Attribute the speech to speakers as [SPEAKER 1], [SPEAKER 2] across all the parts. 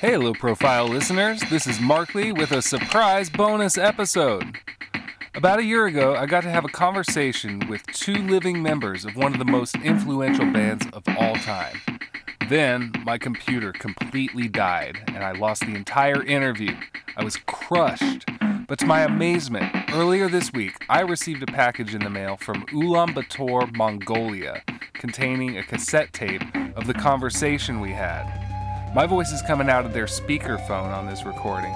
[SPEAKER 1] Hey, low profile listeners, this is Mark Lee with a surprise bonus episode. About a year ago, I got to have a conversation with two living members of one of the most influential bands of all time. Then, my computer completely died, and I lost the entire interview. I was crushed. But to my amazement, earlier this week, I received a package in the mail from Ulaanbaatar, Mongolia, containing a cassette tape of the conversation we had. My voice is coming out of their speakerphone on this recording,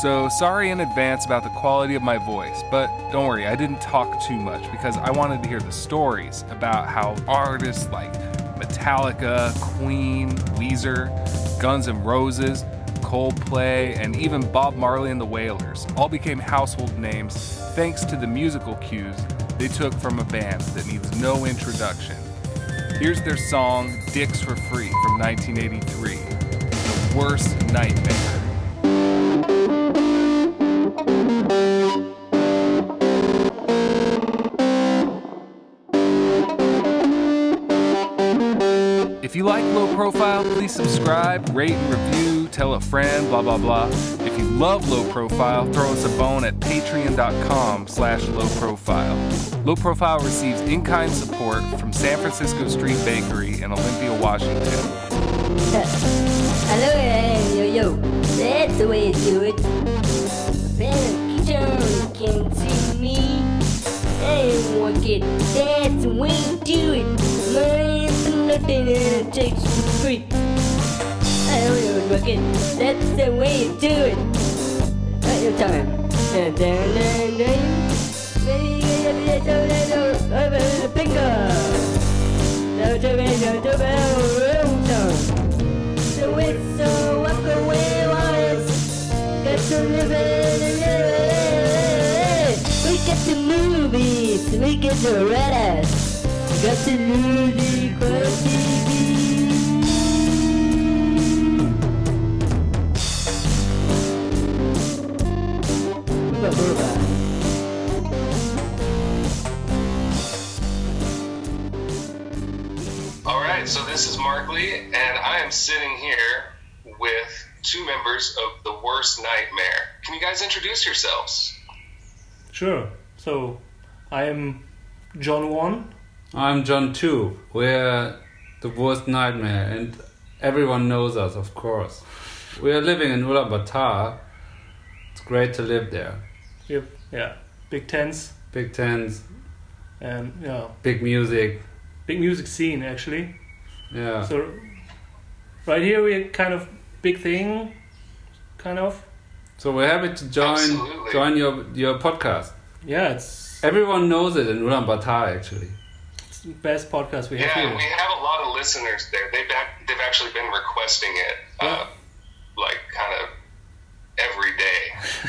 [SPEAKER 1] so sorry in advance about the quality of my voice, but don't worry, I didn't talk too much because I wanted to hear the stories about how artists like Metallica, Queen, Weezer, Guns N' Roses, Coldplay, and even Bob Marley and the Wailers all became household names thanks to the musical cues they took from a band that needs no introduction. Here's their song Dicks for Free from 1983 The Worst Nightmare. If you like Low Profile, please subscribe, rate and review, tell a friend, blah blah blah. If you love Low Profile, throw us a bone at patreon.com slash low profile. Low Profile receives in-kind support from San Francisco Street Bakery in Olympia, Washington.
[SPEAKER 2] Hello, hey, yo, yo. That's the way you do it. Better can see me. Hey, work it. That's the way you do it. Mine's nothing and it takes free. I don't work it. That's the way you do it. At your time. Dun, dun, dun, dun. Maybe we get the red Got to lose the quality.
[SPEAKER 3] All right, so this is Mark Lee, and I am sitting here with two members of the Worst Nightmare. Can you guys introduce yourselves?
[SPEAKER 4] Sure. So, I am John One.
[SPEAKER 5] I'm John Two. We're the worst nightmare, and everyone knows us, of course. We are living in Ulaanbaatar. It's great to live there.
[SPEAKER 4] We have, yeah, big tents
[SPEAKER 5] Big tents,
[SPEAKER 4] and yeah,
[SPEAKER 5] big music.
[SPEAKER 4] big music scene actually.
[SPEAKER 5] Yeah.
[SPEAKER 4] So, right here we kind of big thing, kind of.
[SPEAKER 5] So we're happy to join
[SPEAKER 3] Absolutely.
[SPEAKER 5] join your your podcast.
[SPEAKER 4] Yeah, it's,
[SPEAKER 5] Everyone knows it in Ulaanbaatar, actually.
[SPEAKER 4] it's the best podcast we have
[SPEAKER 3] Yeah,
[SPEAKER 4] here.
[SPEAKER 3] we have a lot of listeners there. They've ac- they've actually been requesting it, uh, like kind of every day.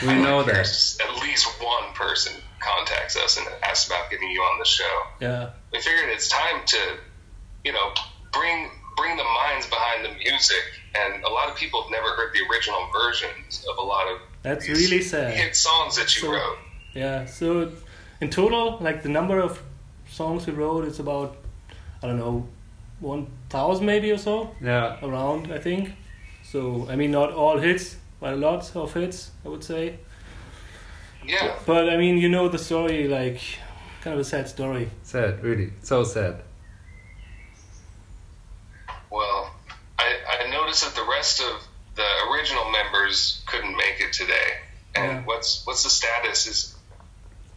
[SPEAKER 5] We
[SPEAKER 3] I
[SPEAKER 5] know
[SPEAKER 3] like
[SPEAKER 5] that.
[SPEAKER 3] there's At least one person contacts us and asks about getting you on the show.
[SPEAKER 4] Yeah,
[SPEAKER 3] we figured it's time to, you know, bring bring the minds behind the music. And a lot of people have never heard the original versions of a lot of
[SPEAKER 4] That's
[SPEAKER 3] these
[SPEAKER 4] really sad.
[SPEAKER 3] hit songs that you
[SPEAKER 4] So-
[SPEAKER 3] wrote.
[SPEAKER 4] yeah. So, in total, like the number of songs we wrote, it's about I don't know, one thousand maybe or so.
[SPEAKER 5] Yeah.
[SPEAKER 4] around, I think. So I mean, not all hits, but a lot of hits, I would say.
[SPEAKER 3] Yeah,
[SPEAKER 4] But I mean, you know the story, like kind of a sad story.
[SPEAKER 5] Sad, really. So sad.
[SPEAKER 3] well, I, I noticed that the rest of the original members couldn't make it today. And
[SPEAKER 4] Yeah.
[SPEAKER 3] what's what's the status? Is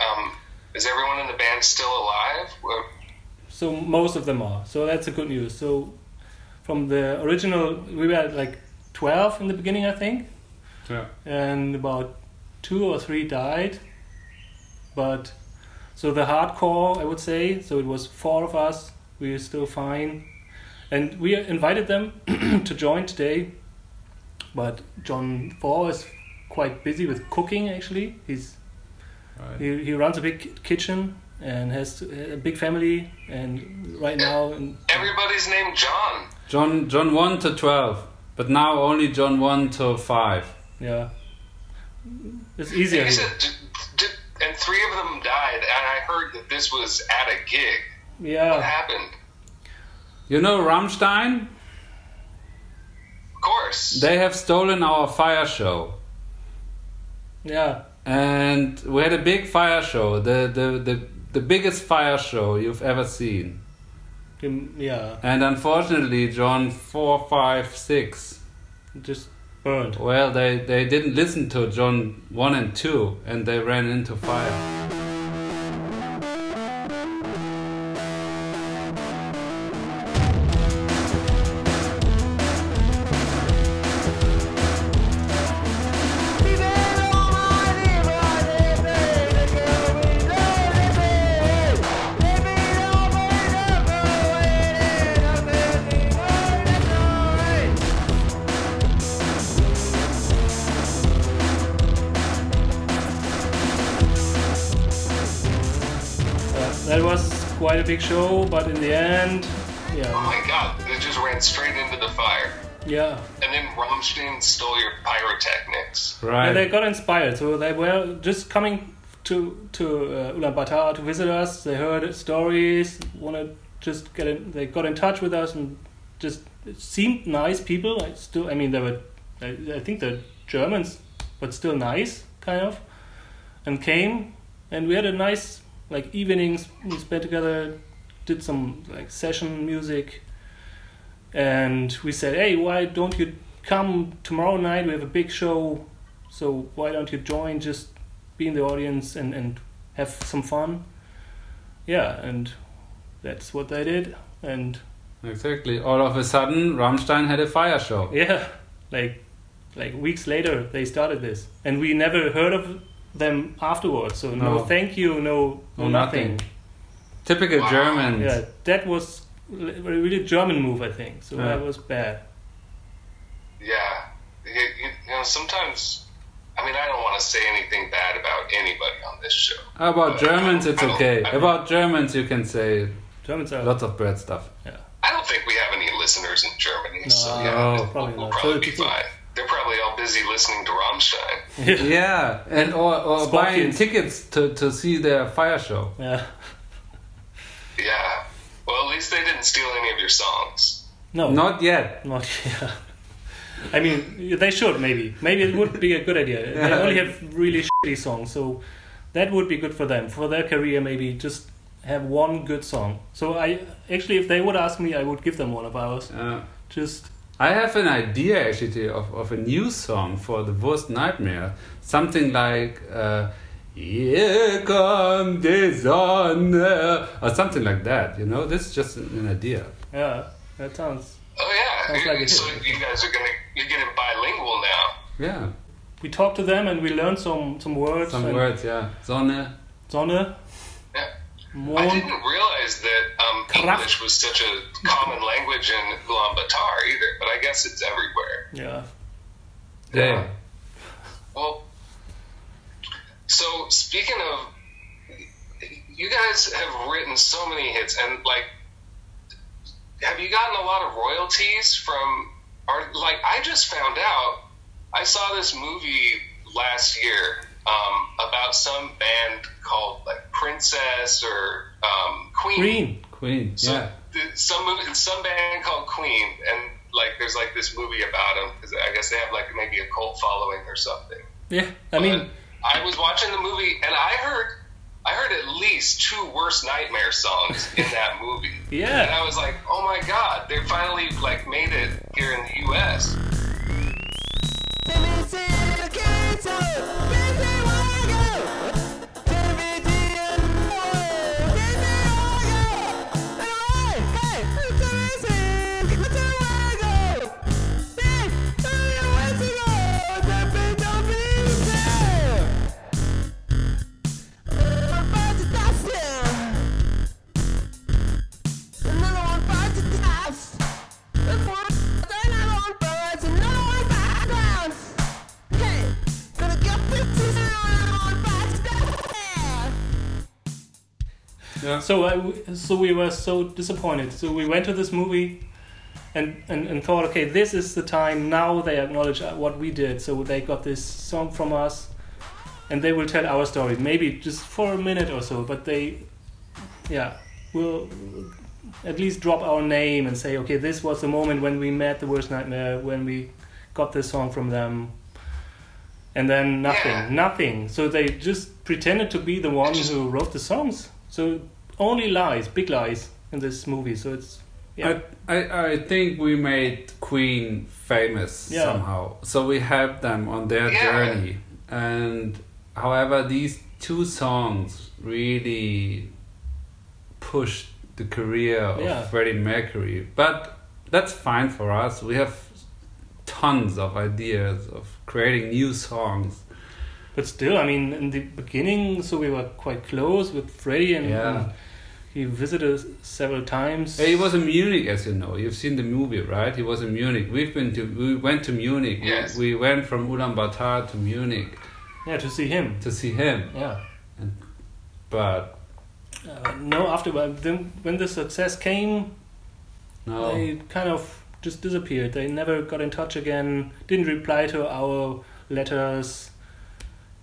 [SPEAKER 3] um, is everyone in the band still alive? Well,
[SPEAKER 4] So most of them are. So that's a good news. So from the original, we were like twelve in the beginning, I think,
[SPEAKER 5] Yeah.
[SPEAKER 4] and about two or three died. But so the hardcore, I would say, so it was four of us. We are still fine, and we invited them to join today. But John Four is quite busy with cooking. Actually, he's
[SPEAKER 5] Right.
[SPEAKER 4] he, he runs a big kitchen and has a big family. And right now, in,
[SPEAKER 3] everybody's named John.
[SPEAKER 5] John John one to twelve, but now only John one to five.
[SPEAKER 4] yeah, it's easier.
[SPEAKER 3] You
[SPEAKER 4] here.
[SPEAKER 3] said, d- d- and three of them died, and I heard that this was at a gig.
[SPEAKER 4] Yeah.
[SPEAKER 3] What happened?
[SPEAKER 5] You know Rammstein?
[SPEAKER 3] Of course. course.
[SPEAKER 5] They have stolen our fire show.
[SPEAKER 4] Yeah.
[SPEAKER 5] And we had a big fire show, the, the, the, the biggest fire show you've ever seen.
[SPEAKER 4] Yeah.
[SPEAKER 5] And unfortunately, John 456,
[SPEAKER 4] Just burned.
[SPEAKER 5] well, they, they didn't listen to John 1 and 2 and they ran into fire.
[SPEAKER 4] Big show, but in the end, yeah.
[SPEAKER 3] Oh my god, they just ran straight into the fire.
[SPEAKER 4] Yeah.
[SPEAKER 3] And then Rammstein stole your pyrotechnics.
[SPEAKER 5] Right.
[SPEAKER 4] Yeah, they got inspired. So they were just coming to to uh, Ulaanbaatar to visit us. They heard stories, wanted just get in. They got in touch with us and just seemed nice people. I still, I mean, they were. I, I think they're Germans, but still nice, kind of. And came, and we had a nice like evenings we spent together. Did some like session music. And we said, hey, why don't you come tomorrow night? We have a big show so why don't you join just be in the audience and, and have some fun yeah and that's what they did and
[SPEAKER 5] Exactly. All of a sudden, Rammstein had a fire show.
[SPEAKER 4] yeah like like weeks later they started this and we never heard of them afterwards so no,
[SPEAKER 5] No.
[SPEAKER 4] thank you no, no
[SPEAKER 5] No
[SPEAKER 4] nothing.
[SPEAKER 5] nothing. Typical
[SPEAKER 3] Wow.
[SPEAKER 5] Germans.
[SPEAKER 4] yeah that was a really german move i think so
[SPEAKER 5] Yeah.
[SPEAKER 4] that was bad
[SPEAKER 3] Yeah. You, you, you know, sometimes, I mean, I don't want to say anything bad about anybody on this show.
[SPEAKER 5] About Germans, it's okay.
[SPEAKER 3] I don't-
[SPEAKER 5] About Germans, you can say
[SPEAKER 4] germans are
[SPEAKER 5] lots of bad stuff.
[SPEAKER 4] yeah
[SPEAKER 3] I don't think we have any listeners in Germany, so
[SPEAKER 4] No,
[SPEAKER 3] yeah, we'll,
[SPEAKER 4] probably
[SPEAKER 3] we'll
[SPEAKER 4] not.
[SPEAKER 3] probably
[SPEAKER 4] So
[SPEAKER 3] be fine. They're probably all busy listening to Rammstein.
[SPEAKER 5] Yeah, and or, or buying
[SPEAKER 4] Scorpions.
[SPEAKER 5] tickets to, to see their fire show.
[SPEAKER 4] yeah
[SPEAKER 3] Yeah. Well, at least they didn't steal any of your songs.
[SPEAKER 4] no
[SPEAKER 5] Not yet.
[SPEAKER 4] Not yeah. I mean, they should maybe. Maybe it would be a good idea. They only have really shitty songs, so that would be good for them for their career. Maybe just have one good song. So I actually, if they would ask me, I would give them one of ours.
[SPEAKER 5] Uh,
[SPEAKER 4] Just
[SPEAKER 5] I have an idea actually of, of a new song for the worst nightmare. Something like uh, Here come the sun or something like that. You know, this is just an idea.
[SPEAKER 4] yeah, that sounds.
[SPEAKER 3] Oh yeah.
[SPEAKER 4] Sounds like a
[SPEAKER 3] so
[SPEAKER 4] hit.
[SPEAKER 3] you guys are gonna you're getting bilingual now.
[SPEAKER 5] Yeah,
[SPEAKER 4] We talked to them and we learned some some words.
[SPEAKER 5] some
[SPEAKER 4] and
[SPEAKER 5] words. Yeah, Sonne.
[SPEAKER 4] Sonne,
[SPEAKER 3] Yeah. I didn't realize that um, English was such a common language in Ulaanbaatar either, but I guess it's everywhere.
[SPEAKER 4] Yeah,
[SPEAKER 5] Yeah.
[SPEAKER 3] Well, so speaking of, you guys have written so many hits, and like, have you gotten a lot of royalties from? Or like, I just found out. I saw this movie last year um, about some band called like Princess or um, Queen.
[SPEAKER 4] Green.
[SPEAKER 5] Queen.
[SPEAKER 3] So
[SPEAKER 5] yeah.
[SPEAKER 3] th- some movie, some band called Queen, and like there's like this movie about them because I guess they have like maybe a cult following or something.
[SPEAKER 4] Yeah, I mean,
[SPEAKER 3] I was watching the movie and I heard I heard at least two worst nightmare songs in that movie.
[SPEAKER 4] Yeah.
[SPEAKER 3] And I was like, oh my god, they finally like made it here in the U.S.
[SPEAKER 5] Yeah.
[SPEAKER 4] So I, so we were so disappointed. So we went to this movie, and, and and thought, okay, this is the time. Now they acknowledge uh, what we did. So they got this song from us, and they will tell our story. Maybe just for a minute or so, but they, yeah, will at least drop our name and say, okay, this was the moment when we met the worst nightmare, when we got this song from them, and then nothing,
[SPEAKER 3] Yeah.
[SPEAKER 4] nothing. So they just pretended to be the one who wrote the songs. So only lies, big lies in this movie. So it's yeah,
[SPEAKER 5] I, I, I think we made Queen famous
[SPEAKER 4] Yeah.
[SPEAKER 5] somehow. So we helped them on their
[SPEAKER 3] Yeah.
[SPEAKER 5] journey. And however, these two songs really pushed the career of
[SPEAKER 4] Yeah.
[SPEAKER 5] Freddie Mercury. But that's fine for us. We have tons of ideas of creating new songs.
[SPEAKER 4] but still, I mean, in the beginning, so we were quite close with Freddie, and,
[SPEAKER 5] Yeah.
[SPEAKER 4] and he visited us several times.
[SPEAKER 5] He was in Munich, as you know. You've seen the movie, right? He was in Munich. We've been to. We went to Munich. We-
[SPEAKER 3] Yes.
[SPEAKER 5] We, went from Ulaanbaatar to Munich
[SPEAKER 4] yeah, to see him.
[SPEAKER 5] to see him.
[SPEAKER 4] Yeah.
[SPEAKER 5] But
[SPEAKER 4] Uh, no, after then, when the success came,
[SPEAKER 5] no,
[SPEAKER 4] they kind of just disappeared. They never got in touch again. Didn't reply to our letters.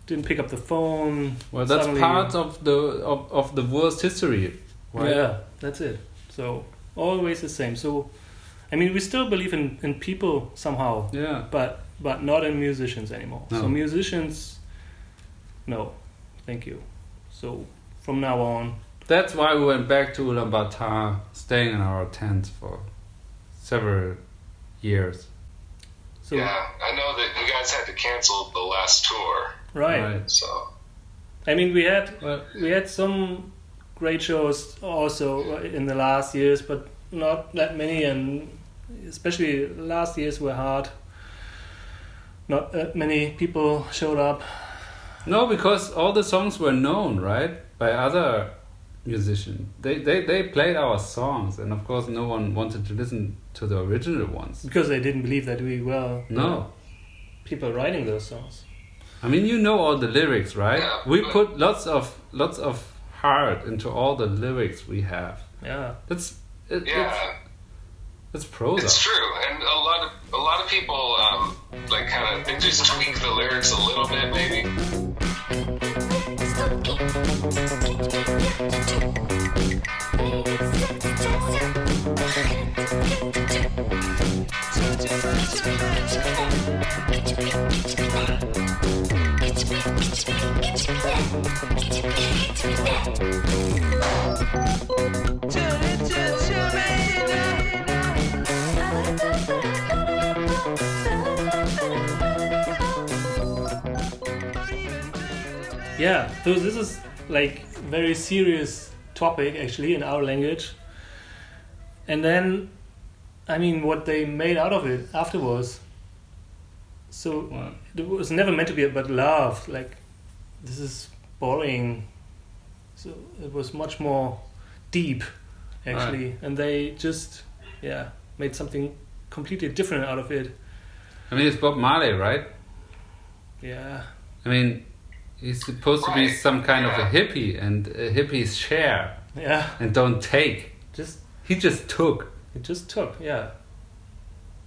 [SPEAKER 4] Didn't pick up the phone.
[SPEAKER 5] well, that's
[SPEAKER 4] Suddenly-
[SPEAKER 5] part of the of, of the worst history. Right?
[SPEAKER 4] Yeah, that's it. So always the same. So, I mean, we still believe in, in people somehow,
[SPEAKER 5] Yeah.
[SPEAKER 4] but but not in musicians anymore.
[SPEAKER 5] No.
[SPEAKER 4] So musicians, no, thank you. So from now on,
[SPEAKER 5] That's why we went back to Ulaanbaatar, staying in our tents for several years.
[SPEAKER 4] so
[SPEAKER 3] yeah, I know that you guys had to cancel the last tour,
[SPEAKER 4] right.
[SPEAKER 3] so
[SPEAKER 4] I mean, we had
[SPEAKER 5] Well,
[SPEAKER 4] we had some great shows also in the last years, but not that many, and especially last years were hard. Not that many people showed up.
[SPEAKER 5] no, because all the songs were known, right, by other musicians. They, they they played our songs, and of course, no one wanted to listen to the original ones.
[SPEAKER 4] Because they didn't believe that we were
[SPEAKER 5] No.
[SPEAKER 4] people writing those songs.
[SPEAKER 5] I mean, you know all the lyrics, right? We put lots of lots of heart into all the lyrics we have.
[SPEAKER 4] Yeah.
[SPEAKER 5] That's it,
[SPEAKER 3] yeah.
[SPEAKER 5] it's, it's prosa.
[SPEAKER 3] It's true, and a lot of a lot of people um, like kind of they just tweak the lyrics a little bit, maybe.
[SPEAKER 4] Yeah. So this is like very serious topic actually in our language. And then I mean what they made out of it afterwards. So
[SPEAKER 5] Wow.
[SPEAKER 4] it was never meant to be about love. Like this is boring. So it was much more deep actually. And they just yeah, made something completely different out of it.
[SPEAKER 5] I mean, it's Bob Marley, right?
[SPEAKER 4] Yeah.
[SPEAKER 5] I mean, he's supposed to be some kind of a hippie, and uh, hippies share
[SPEAKER 4] Yeah.
[SPEAKER 5] and don't take.
[SPEAKER 4] Just
[SPEAKER 5] He just took.
[SPEAKER 4] he just took, yeah.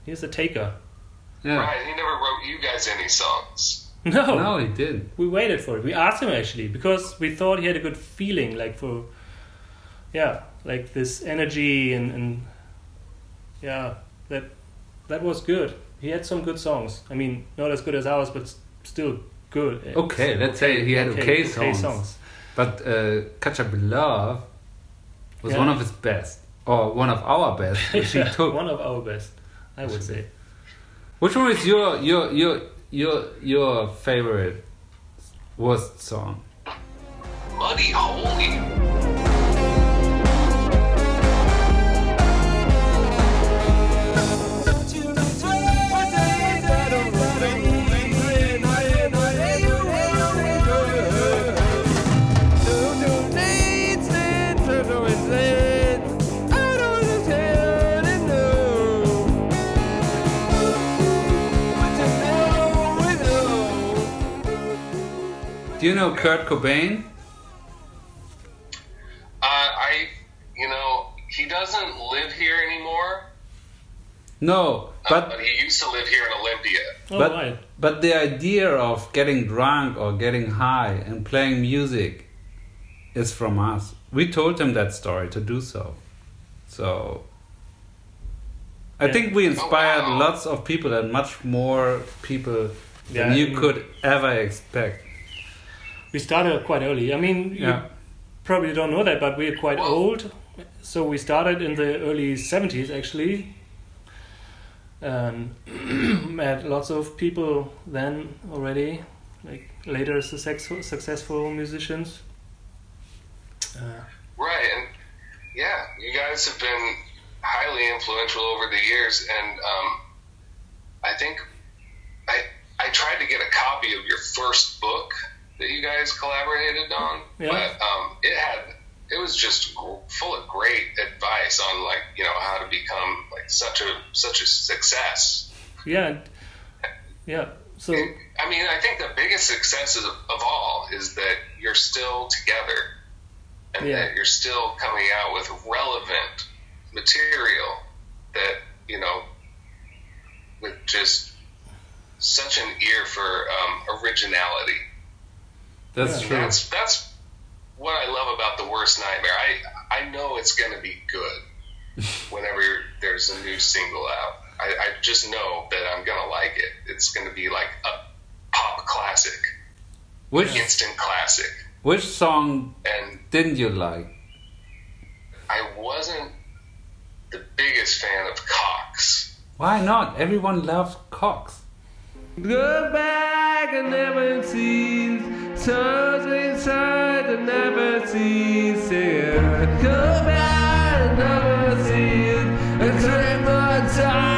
[SPEAKER 4] He's a taker.
[SPEAKER 5] Yeah.
[SPEAKER 3] Right? He never wrote you guys any songs.
[SPEAKER 4] No.
[SPEAKER 5] No, he didn't.
[SPEAKER 4] We waited for it. We asked him actually because we thought he had a good feeling, like for, yeah, like this energy and, and yeah, that that was good. He had some good songs. I mean, not as good as ours, but still good.
[SPEAKER 5] Okay, let's say he had okay, songs. But uh, Catch Up in Love was
[SPEAKER 4] Yeah.
[SPEAKER 5] one of his best, or one of our best, which he took.
[SPEAKER 4] one of our best, I would say.
[SPEAKER 5] Which one is your your your your your favorite worst song?
[SPEAKER 3] Muddy Holy.
[SPEAKER 5] Do you know Kurt Cobain?
[SPEAKER 3] Uh, I, you know, he doesn't live here anymore.
[SPEAKER 5] No,
[SPEAKER 3] uh,
[SPEAKER 5] but
[SPEAKER 3] but he used to live here in Olympia.
[SPEAKER 4] Oh,
[SPEAKER 5] but
[SPEAKER 4] right.
[SPEAKER 5] but the idea of getting drunk or getting high and playing music is from us. We told him that story to do so. So I
[SPEAKER 4] Yeah.
[SPEAKER 5] think we inspired
[SPEAKER 3] wow.
[SPEAKER 5] lots of people and much more people
[SPEAKER 4] Yeah,
[SPEAKER 5] than you could ever expect.
[SPEAKER 4] We started quite early. I mean, you probably don't know that, but we're quite
[SPEAKER 3] Well-
[SPEAKER 4] old. So we started in the early 70s actually. And met lots of people then already, like later successful, successful musicians. Uh,
[SPEAKER 3] Right, and yeah, you guys have been highly influential over the years, and um, I think I I tried to get a copy of your first book that you guys collaborated on,
[SPEAKER 4] Yeah.
[SPEAKER 3] but um, it had it was just full of great advice on like you know how to become like such a such a success.
[SPEAKER 4] yeah, yeah. So
[SPEAKER 3] I mean, I think the biggest success of, of all is that you're still together and
[SPEAKER 4] Yeah.
[SPEAKER 3] that you're still coming out with relevant material that, you know, with just such an ear for um, originality.
[SPEAKER 5] That's
[SPEAKER 4] Yeah.
[SPEAKER 5] true.
[SPEAKER 3] That's that's what I love about the worst nightmare. I I know it's going to be good whenever there's a new single out. I, I just know that I'm going to like it. It's going to be like a pop classic,
[SPEAKER 5] Which
[SPEAKER 3] instant classic.
[SPEAKER 5] which song
[SPEAKER 3] And
[SPEAKER 5] didn't you like?
[SPEAKER 3] I wasn't the biggest fan of Cox.
[SPEAKER 5] Why not? Everyone loves Cox. Go back and never seen Turns inside and never seen Go back and never seen A dream of time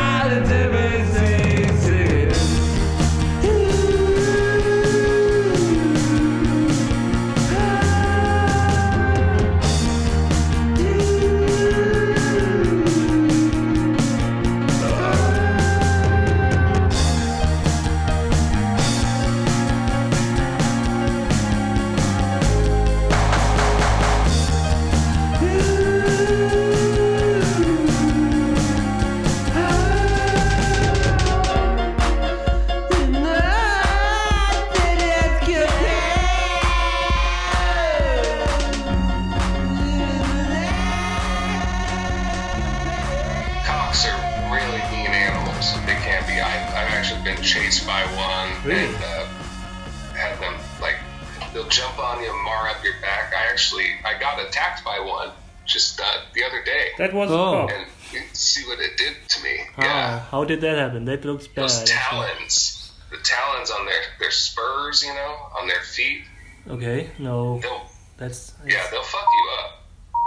[SPEAKER 4] how did that happen? That looks bad.
[SPEAKER 3] those talons, the talons on their their spurs, you know, on their feet.
[SPEAKER 4] Okay, no,
[SPEAKER 3] They'll
[SPEAKER 4] that's
[SPEAKER 3] yeah, they'll fuck you up.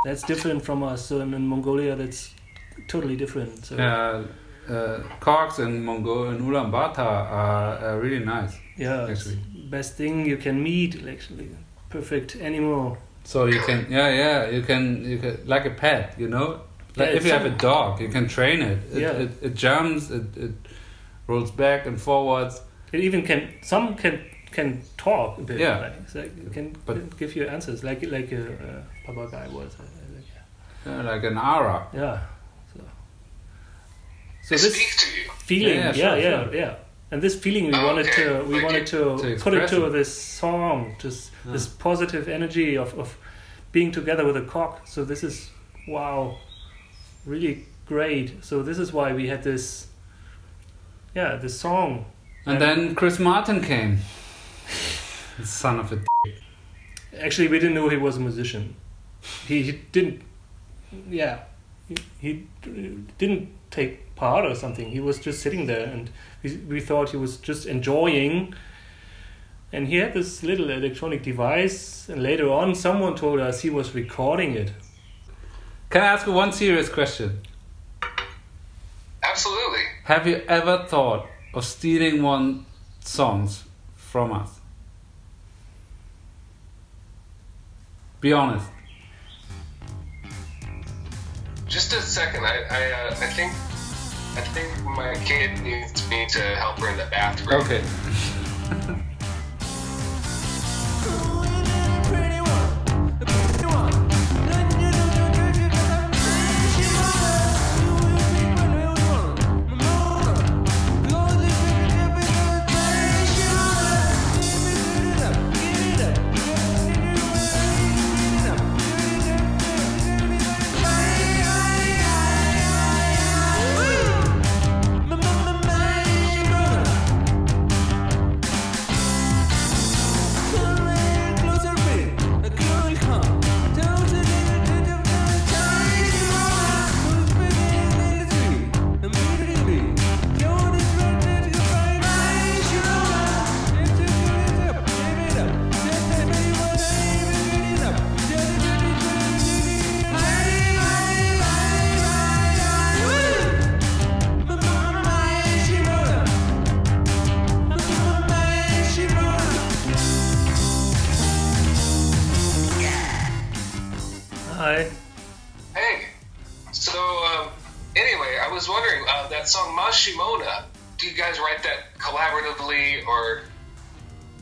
[SPEAKER 4] that's different from us. So in, in Mongolia, that's totally different. So
[SPEAKER 5] Yeah, uh, Cox and Mongo and Ulaanbaatar are uh, really nice.
[SPEAKER 4] yeah,
[SPEAKER 5] actually.
[SPEAKER 4] best thing you can meet. Actually, perfect animal.
[SPEAKER 5] So you can, yeah, yeah, you can, you can, like a pet, you know. Like
[SPEAKER 4] Yeah,
[SPEAKER 5] if you
[SPEAKER 4] it's
[SPEAKER 5] have a dog, you can train it. It,
[SPEAKER 4] Yeah.
[SPEAKER 5] it, it jumps, it, it rolls back and forwards.
[SPEAKER 4] It even can some can can talk a bit.
[SPEAKER 5] Yeah.
[SPEAKER 4] like, like it can
[SPEAKER 5] But-
[SPEAKER 4] give you answers like like a, uh papagay was. Uh, like,
[SPEAKER 5] Yeah, like an ara.
[SPEAKER 4] yeah. So, so this
[SPEAKER 3] speak to you.
[SPEAKER 4] feeling,
[SPEAKER 5] Yeah,
[SPEAKER 4] yeah,
[SPEAKER 5] yeah,
[SPEAKER 4] yeah,
[SPEAKER 5] sure,
[SPEAKER 4] yeah. And this feeling we
[SPEAKER 3] Oh,
[SPEAKER 4] wanted
[SPEAKER 3] okay.
[SPEAKER 4] to we
[SPEAKER 3] Like
[SPEAKER 4] wanted
[SPEAKER 3] it-
[SPEAKER 4] to,
[SPEAKER 5] to
[SPEAKER 4] put
[SPEAKER 5] express
[SPEAKER 4] into
[SPEAKER 5] it.
[SPEAKER 4] this song, just this positive energy of of being together with a cock. So this is wow, really great. So this is why we had this, yeah, this song.
[SPEAKER 5] And then Chris Martin came. Son of a. D-
[SPEAKER 4] Actually, we didn't know he was a musician. He, he didn't. Yeah, he, he didn't take part or something. He was just sitting there, and we we thought he was just enjoying. And he had this little electronic device, and later on, someone told us he was recording it.
[SPEAKER 5] Can I ask you one serious question?
[SPEAKER 3] Absolutely.
[SPEAKER 5] Have you ever thought of stealing one songs from us? Be honest.
[SPEAKER 3] Just a second. I I, uh, I think I think my kid needs me to help her in the bathroom.
[SPEAKER 5] Okay.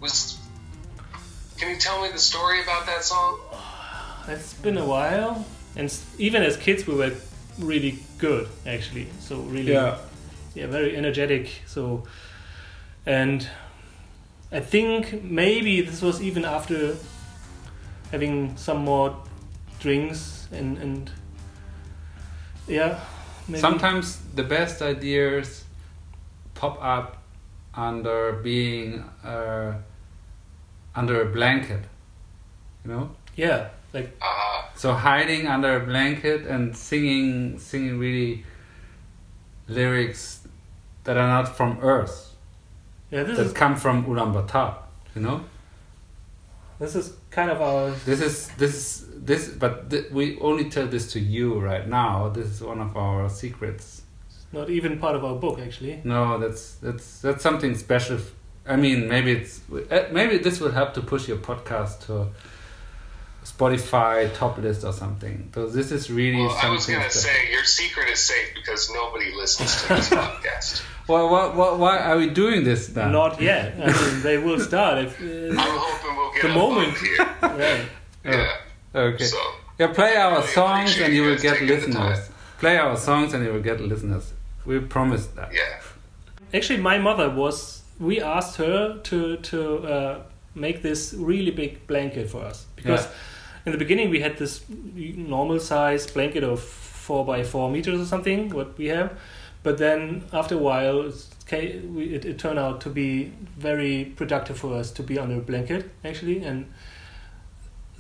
[SPEAKER 3] was? Can you tell me the story about that song?
[SPEAKER 4] It's been a while, and even as kids, we were really good actually. So really, yeah, very energetic. So, and I think maybe this was even after having some more drinks and and yeah, maybe.
[SPEAKER 5] Sometimes the best ideas pop up under being uh, under a blanket, you know.
[SPEAKER 4] yeah, like
[SPEAKER 3] Uh,
[SPEAKER 5] So hiding under a blanket and singing, singing really lyrics that are not from Earth,
[SPEAKER 4] yeah, this
[SPEAKER 5] that
[SPEAKER 4] is
[SPEAKER 5] come from Ulaanbaatar, you know.
[SPEAKER 4] this is kind of our
[SPEAKER 5] This is this is this, but th- we only tell this to you right now. This is one of our secrets.
[SPEAKER 4] not even part of our book actually.
[SPEAKER 5] No, that's that's that's something special. I mean, maybe it's uh, maybe this will help to push your podcast to Spotify top list or something. So this is really
[SPEAKER 3] well, I was gonna say your secret is safe because nobody listens to this podcast.
[SPEAKER 5] Well, why, why, why are we doing this then?
[SPEAKER 4] Not yet. I mean, they will start if.
[SPEAKER 3] I'm
[SPEAKER 4] Uh,
[SPEAKER 3] hoping we'll get
[SPEAKER 4] The
[SPEAKER 3] a
[SPEAKER 4] moment.
[SPEAKER 3] here.
[SPEAKER 4] right.
[SPEAKER 3] Yeah.
[SPEAKER 5] okay.
[SPEAKER 3] So
[SPEAKER 5] Yeah, play our
[SPEAKER 3] really
[SPEAKER 5] songs and you
[SPEAKER 3] you
[SPEAKER 5] will get listeners. Play our songs and you will get listeners. We promise that.
[SPEAKER 3] yeah.
[SPEAKER 4] Actually, my mother was. We asked her to to uh, make this really big blanket for us because
[SPEAKER 5] Yeah.
[SPEAKER 4] in the beginning we had this normal size blanket of four by four meters or something. What we have, but then after a while, it's ca- we- it, it turned out to be very productive for us to be under a blanket actually and.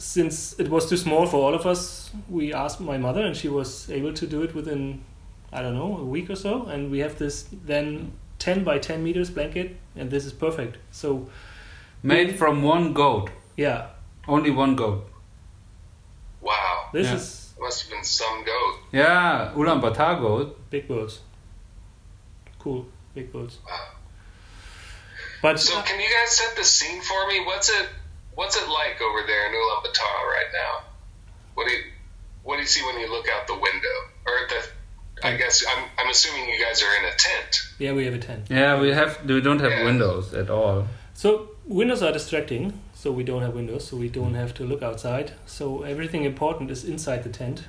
[SPEAKER 4] Since it was too small for all of us, we asked my mother, and she was able to do it within I don't know, a week or so, and we have this then 10 by 10 meters blanket, and this is perfect. So,
[SPEAKER 5] Made from one goat.
[SPEAKER 4] yeah,
[SPEAKER 5] Only one goat.
[SPEAKER 3] Wow.
[SPEAKER 4] this
[SPEAKER 5] Yeah.
[SPEAKER 4] is
[SPEAKER 3] Must have been some goat.
[SPEAKER 5] Yeah, Ulaanbaatar goat.
[SPEAKER 4] big birds. Cool, big birds.
[SPEAKER 3] Wow.
[SPEAKER 4] But
[SPEAKER 3] So can you guys set the scene for me? What's it What's it like over there in Ulaanbaatar right now? What do you What do you see when you look out the window? Or the I guess I'm I'm assuming you guys are in a tent.
[SPEAKER 4] yeah, we have a 10.
[SPEAKER 5] Yeah, we have. We don't have
[SPEAKER 3] Yeah.
[SPEAKER 5] windows at all.
[SPEAKER 4] So, windows are distracting, so we don't have windows, so we don't have to look outside. So, everything important is inside the tent.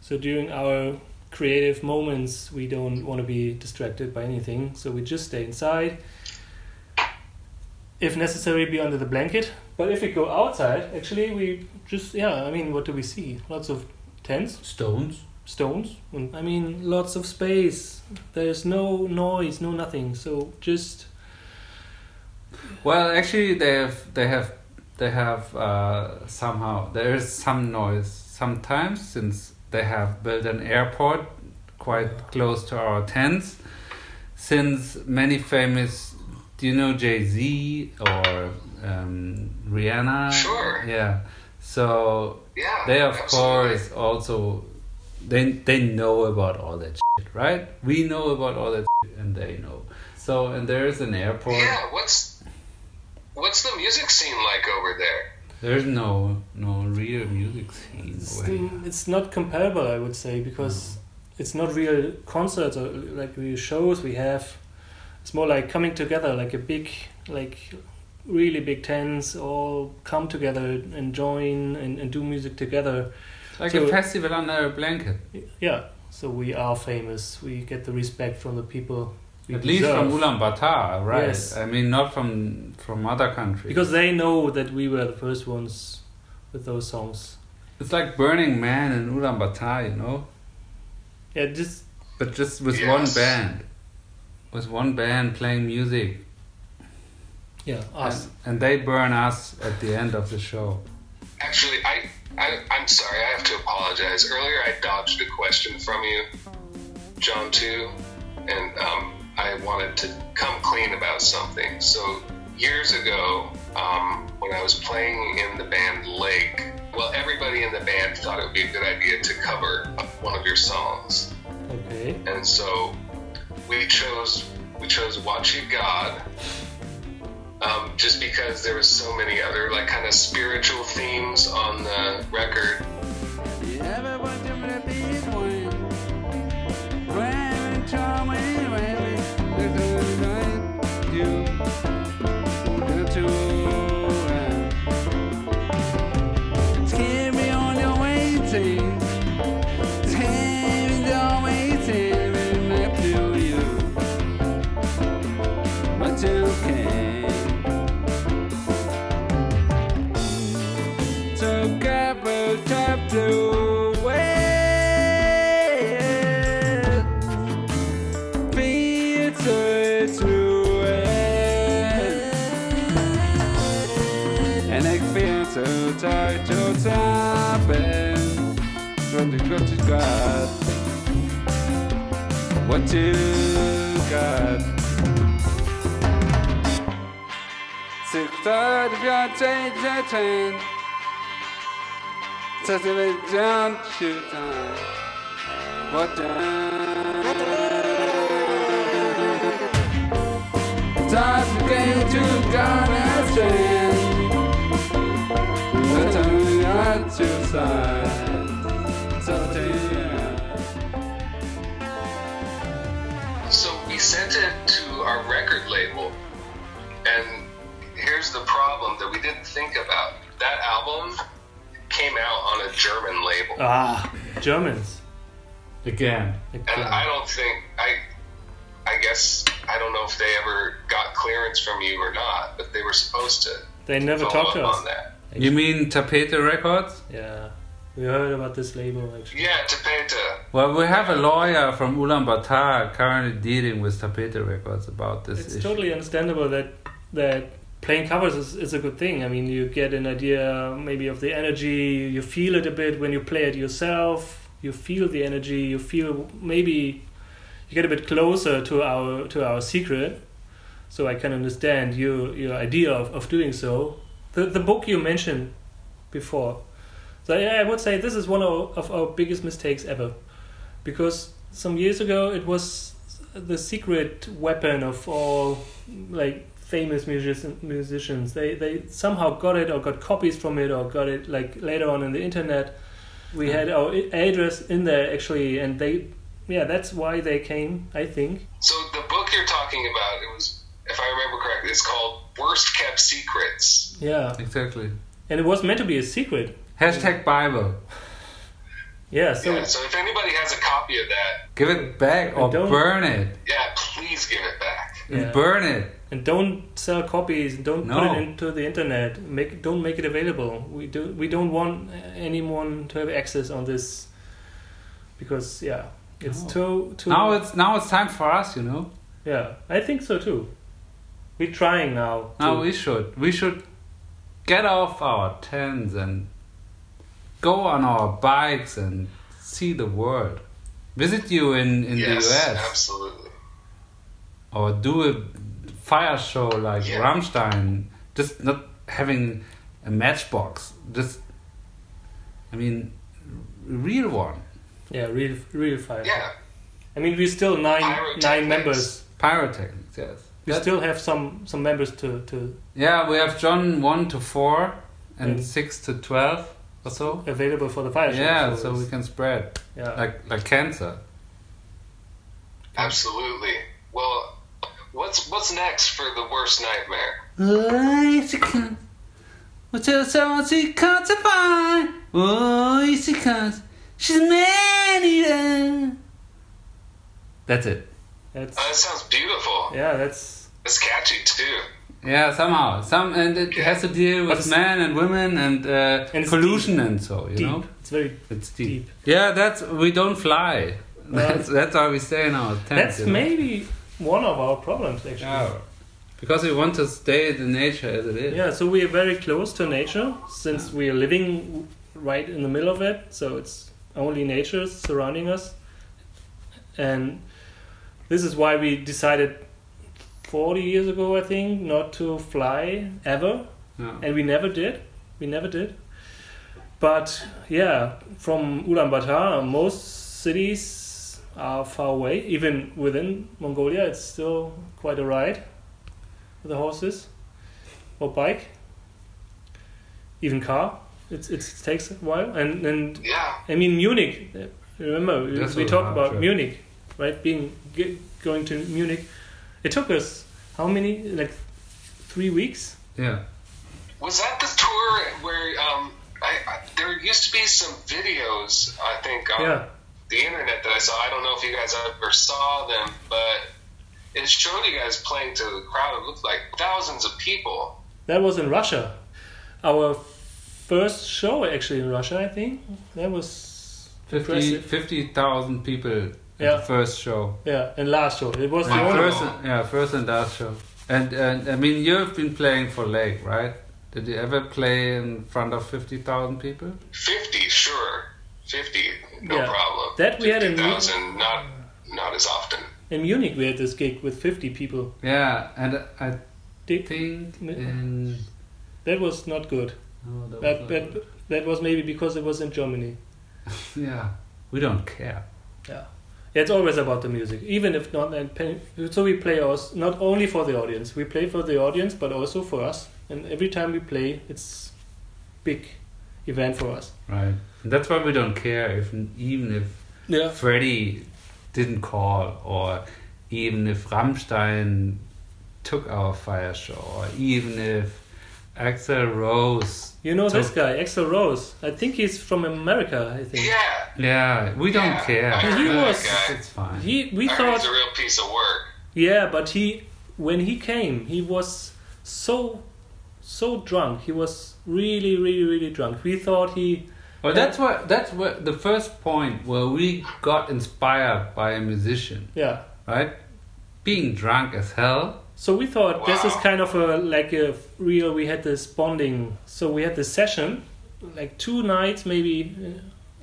[SPEAKER 4] So, during our creative moments, we don't want to be distracted by anything, so we just stay inside. If necessary, be under the blanket. But if we go outside, actually, we just, yeah, I mean, what do we see? Lots of tents,
[SPEAKER 5] Stones.
[SPEAKER 4] Stones, and I mean, lots of space. There's no noise, no nothing. So, just,
[SPEAKER 5] Well, actually, they have. They have. They have uh, somehow. There is some noise sometimes since they have built an airport quite close to our tents. Since many famous, do you know Jay Z or um, Rihanna?
[SPEAKER 3] Sure.
[SPEAKER 5] Yeah. So
[SPEAKER 3] Yeah.
[SPEAKER 5] they of
[SPEAKER 3] absolutely.
[SPEAKER 5] course also they they know about all that shit, right? We know about all that shit and they know. So and there is an airport.
[SPEAKER 3] Yeah. What's What's the music scene like over there?
[SPEAKER 5] There's no no real music scene.
[SPEAKER 4] It's,
[SPEAKER 5] way.
[SPEAKER 4] it's not comparable, I would say, because it's not real concerts or like real shows we have. It's more like coming together, like a big, like really big tents all come together and join and, and do music together.
[SPEAKER 5] Like
[SPEAKER 4] so-
[SPEAKER 5] a festival under a blanket.
[SPEAKER 4] Yeah, so we are famous. We get the respect from the people. We
[SPEAKER 5] At least
[SPEAKER 4] deserve.
[SPEAKER 5] from Ulaanbaatar, right?
[SPEAKER 4] Yes.
[SPEAKER 5] I mean, not from from other countries.
[SPEAKER 4] Because they know that we were the first ones with those songs.
[SPEAKER 5] it's like Burning Man in Ulaanbaatar, you know,
[SPEAKER 4] Yeah, just
[SPEAKER 5] but just with one band, with one band playing music,
[SPEAKER 4] yeah, us.
[SPEAKER 5] and, and they burn us at the end of the show.
[SPEAKER 3] Actually, I, I I'm sorry. I have to apologize. Earlier, I dodged a question from you, John too, and um, I wanted to come clean about something. So years ago, um, when I was playing in the band Lake, well, everybody in the band thought it would be a good idea to cover one of your songs,
[SPEAKER 4] Okay.
[SPEAKER 3] and so we chose we chose "Watch You God." um, just because there was so many other like kind of spiritual themes on the record.
[SPEAKER 5] You What you got a big jump shoot time What Time to? Get to God's strand The time at your side So yeah.
[SPEAKER 3] Sent it to our record label, and here's the problem that we didn't think about. That album came out on a German label,
[SPEAKER 4] Ah, Germans.
[SPEAKER 5] Again.
[SPEAKER 3] and I don't think I. I guess I don't know if they ever got clearance from you or not, but they were supposed to
[SPEAKER 4] They never talked to us.
[SPEAKER 3] on that.
[SPEAKER 5] You mean Tapete Records?
[SPEAKER 4] Yeah, we heard about this label actually.
[SPEAKER 3] Yeah, Tapeta.
[SPEAKER 5] Well, we have a lawyer from Ulaanbaatar currently dealing with Tapete Records about this
[SPEAKER 4] It's
[SPEAKER 5] issue.
[SPEAKER 4] totally understandable that that playing covers is, is a good thing. I mean, you get an idea maybe of the energy, you feel it a bit when you play it yourself. You feel the energy. You feel maybe you get a bit closer to our to our secret. So I can understand your your idea of, of doing so. The the book you mentioned before. So yeah, I would say this is one of, of our biggest mistakes ever, because some years ago it was the secret weapon of all like famous musician, musicians. They they somehow got it or got copies from it or got it like later on in the internet. We had hmm. our address in there actually, and they yeah that's why they came. I think
[SPEAKER 3] So the book you're talking about, it was, if I remember correctly, it's called Worst Kept Secrets.
[SPEAKER 4] yeah,
[SPEAKER 5] Exactly.
[SPEAKER 4] and it was meant to be a secret.
[SPEAKER 5] Hashtag Bible.
[SPEAKER 4] Yeah, so
[SPEAKER 3] yeah, so if anybody has a copy of that,
[SPEAKER 5] Give it back or
[SPEAKER 4] Don't-
[SPEAKER 5] burn it.
[SPEAKER 3] yeah, please give it back.
[SPEAKER 4] Yeah.
[SPEAKER 5] Burn it.
[SPEAKER 4] and don't sell copies don't put it into the internet make don't make it available we do we don't want anyone to have access on this because yeah it's
[SPEAKER 5] No.
[SPEAKER 4] too too
[SPEAKER 5] Now it's now it's time for us, you know.
[SPEAKER 4] yeah i think so too we're trying now
[SPEAKER 5] Now
[SPEAKER 4] to-
[SPEAKER 5] we should we should get off our tents and go on our bikes and see the world. Visit you in in
[SPEAKER 3] yes,
[SPEAKER 5] the US
[SPEAKER 3] absolutely.
[SPEAKER 5] or do a fire show like
[SPEAKER 3] Yeah.
[SPEAKER 5] Rammstein. Just not having a matchbox. Just I mean, real one.
[SPEAKER 4] yeah real real fire
[SPEAKER 3] Yeah,
[SPEAKER 4] i mean we still nine
[SPEAKER 3] Pyrotechnics.
[SPEAKER 4] nine members
[SPEAKER 5] Pyrotechnics, yes.
[SPEAKER 4] we
[SPEAKER 5] That-
[SPEAKER 4] still have some some members to to
[SPEAKER 5] yeah, we have John one to four and
[SPEAKER 4] And-
[SPEAKER 5] six to twelve or so.
[SPEAKER 4] available for the fire show
[SPEAKER 5] Yeah, so we can spread
[SPEAKER 4] yeah
[SPEAKER 5] like like cancer.
[SPEAKER 3] absolutely. Well, what's what's next for the worst nightmare?
[SPEAKER 5] Oh, she can't. What's her so she can't survive? Oh, she can't. She's a man eater. That's it.
[SPEAKER 4] that's
[SPEAKER 3] Uh, that sounds beautiful.
[SPEAKER 4] yeah that's
[SPEAKER 3] It's catchy too.
[SPEAKER 5] Yeah, somehow, some, and it has to deal with men and women and, uh,
[SPEAKER 4] And
[SPEAKER 5] pollution and so. You
[SPEAKER 4] deep
[SPEAKER 5] know,
[SPEAKER 4] it's very
[SPEAKER 5] it's deep.
[SPEAKER 4] deep.
[SPEAKER 5] Yeah, that's we don't fly. That's that's why we stay in our tents.
[SPEAKER 4] That's
[SPEAKER 5] you know?
[SPEAKER 4] maybe one of our problems, actually.
[SPEAKER 5] Yeah, because we want to stay in nature as it is.
[SPEAKER 4] Yeah, so we are very close to nature since we are living right in the middle of it. So it's only nature surrounding us. And this is why we decided 40 years ago, I think, not to fly ever.
[SPEAKER 5] Yeah.
[SPEAKER 4] And we never did. We never did. But yeah, from Ulaanbaatar, most cities are far away. Even within Mongolia, it's still quite a ride with the horses or bike, even car. It's, it's, it takes a while. And, and
[SPEAKER 3] Yeah,
[SPEAKER 4] I mean, Munich, remember, we-
[SPEAKER 5] That's
[SPEAKER 4] we talked about
[SPEAKER 5] trip.
[SPEAKER 4] Munich, right? Being g- Going to Munich. It took us how many? Like three weeks?
[SPEAKER 5] Yeah.
[SPEAKER 3] was that the tour where um, I, I there used to be some videos I think on
[SPEAKER 4] Yeah.
[SPEAKER 3] the internet that I saw. I don't know if you guys ever saw them, but it showed you guys playing to the crowd. It looked like thousands of people.
[SPEAKER 4] That was in Russia. Our first show actually in Russia, I think. That was
[SPEAKER 5] 50
[SPEAKER 4] impressive.
[SPEAKER 5] 50,000 people at
[SPEAKER 4] Yeah.
[SPEAKER 5] the first show.
[SPEAKER 4] Yeah, and last show it was the
[SPEAKER 3] Wow.
[SPEAKER 4] only
[SPEAKER 5] First, and- yeah, first and last show. And and I mean, you've been playing for Lake, right? Did you ever play in front of fifty thousand people?
[SPEAKER 3] 50, sure. 50, no
[SPEAKER 4] Yeah.
[SPEAKER 3] problem.
[SPEAKER 4] That we had in-
[SPEAKER 3] 50,000, not, not as often.
[SPEAKER 4] in Munich. We had this gig with fifty people.
[SPEAKER 5] Yeah, and I
[SPEAKER 4] Did-
[SPEAKER 5] think in
[SPEAKER 4] That was not good.
[SPEAKER 5] oh, that
[SPEAKER 4] That
[SPEAKER 5] was
[SPEAKER 4] that
[SPEAKER 5] not-
[SPEAKER 4] that was maybe because it was in Germany.
[SPEAKER 5] yeah, we don't care.
[SPEAKER 4] Yeah, it's always about the music, even if not. And so we play us not only for the audience. We play for the audience, but also for us. And every time we play, it's big event for us.
[SPEAKER 5] Right. And that's why we don't care if even if
[SPEAKER 4] Yeah.
[SPEAKER 5] Freddie didn't call or even if Rammstein took our fire show or even if Axl Rose
[SPEAKER 4] You know this guy, Axl Rose. I think he's from America. I think.
[SPEAKER 3] Yeah.
[SPEAKER 5] Yeah, we don't
[SPEAKER 3] Yeah,
[SPEAKER 5] care.
[SPEAKER 3] I
[SPEAKER 4] heard He that was-
[SPEAKER 3] guy.
[SPEAKER 5] It's fine.
[SPEAKER 4] He we
[SPEAKER 3] I heard
[SPEAKER 4] thought
[SPEAKER 3] it's a real piece of work.
[SPEAKER 4] Yeah, but he when he came, he was so so drunk. He was really, really, really drunk. We thought he
[SPEAKER 5] Well, that's what that's what the first point where we got inspired by a musician,
[SPEAKER 4] yeah.
[SPEAKER 5] right? Being drunk as hell.
[SPEAKER 4] So we thought this is kind of a like a real. We had this bonding. So we had this session, like two nights, maybe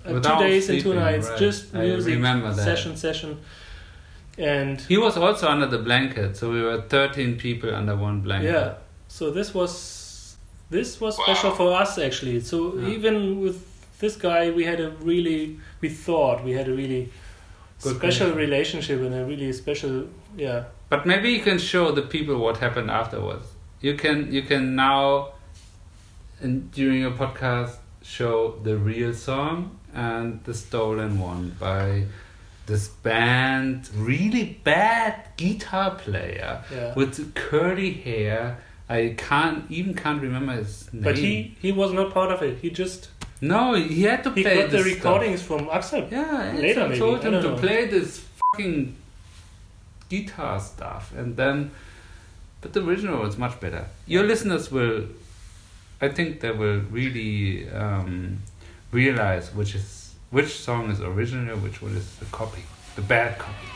[SPEAKER 4] uh, two days and two nights,
[SPEAKER 5] right.
[SPEAKER 4] just music
[SPEAKER 5] remember that.
[SPEAKER 4] session, session, and
[SPEAKER 5] He was also under the blanket, so we were thirteen people under one blanket.
[SPEAKER 4] yeah. So this was this was
[SPEAKER 3] Wow.
[SPEAKER 4] special for us actually. So
[SPEAKER 5] Yeah.
[SPEAKER 4] even with this guy, we had a really we thought we had a really
[SPEAKER 5] Good
[SPEAKER 4] special
[SPEAKER 5] relationship
[SPEAKER 4] and a really special yeah
[SPEAKER 5] But maybe you can show the people what happened afterwards. You can you can now, in, during your podcast, show the real song and the stolen one by this band, really bad guitar player
[SPEAKER 4] yeah.
[SPEAKER 5] with curly hair. I can't even can't remember his name.
[SPEAKER 4] But he he was not part of it. He just
[SPEAKER 5] no, he had to
[SPEAKER 4] he
[SPEAKER 5] play
[SPEAKER 4] got the
[SPEAKER 5] this stuff.
[SPEAKER 4] recordings from Axl.
[SPEAKER 5] Yeah,
[SPEAKER 4] Later
[SPEAKER 5] I
[SPEAKER 4] maybe,
[SPEAKER 5] told him to
[SPEAKER 4] know.
[SPEAKER 5] play this fucking guitar stuff, and then, but the original was much better. Your listeners will, I think, they will really um, realize which is which song is original, which one is the copy, the bad copy.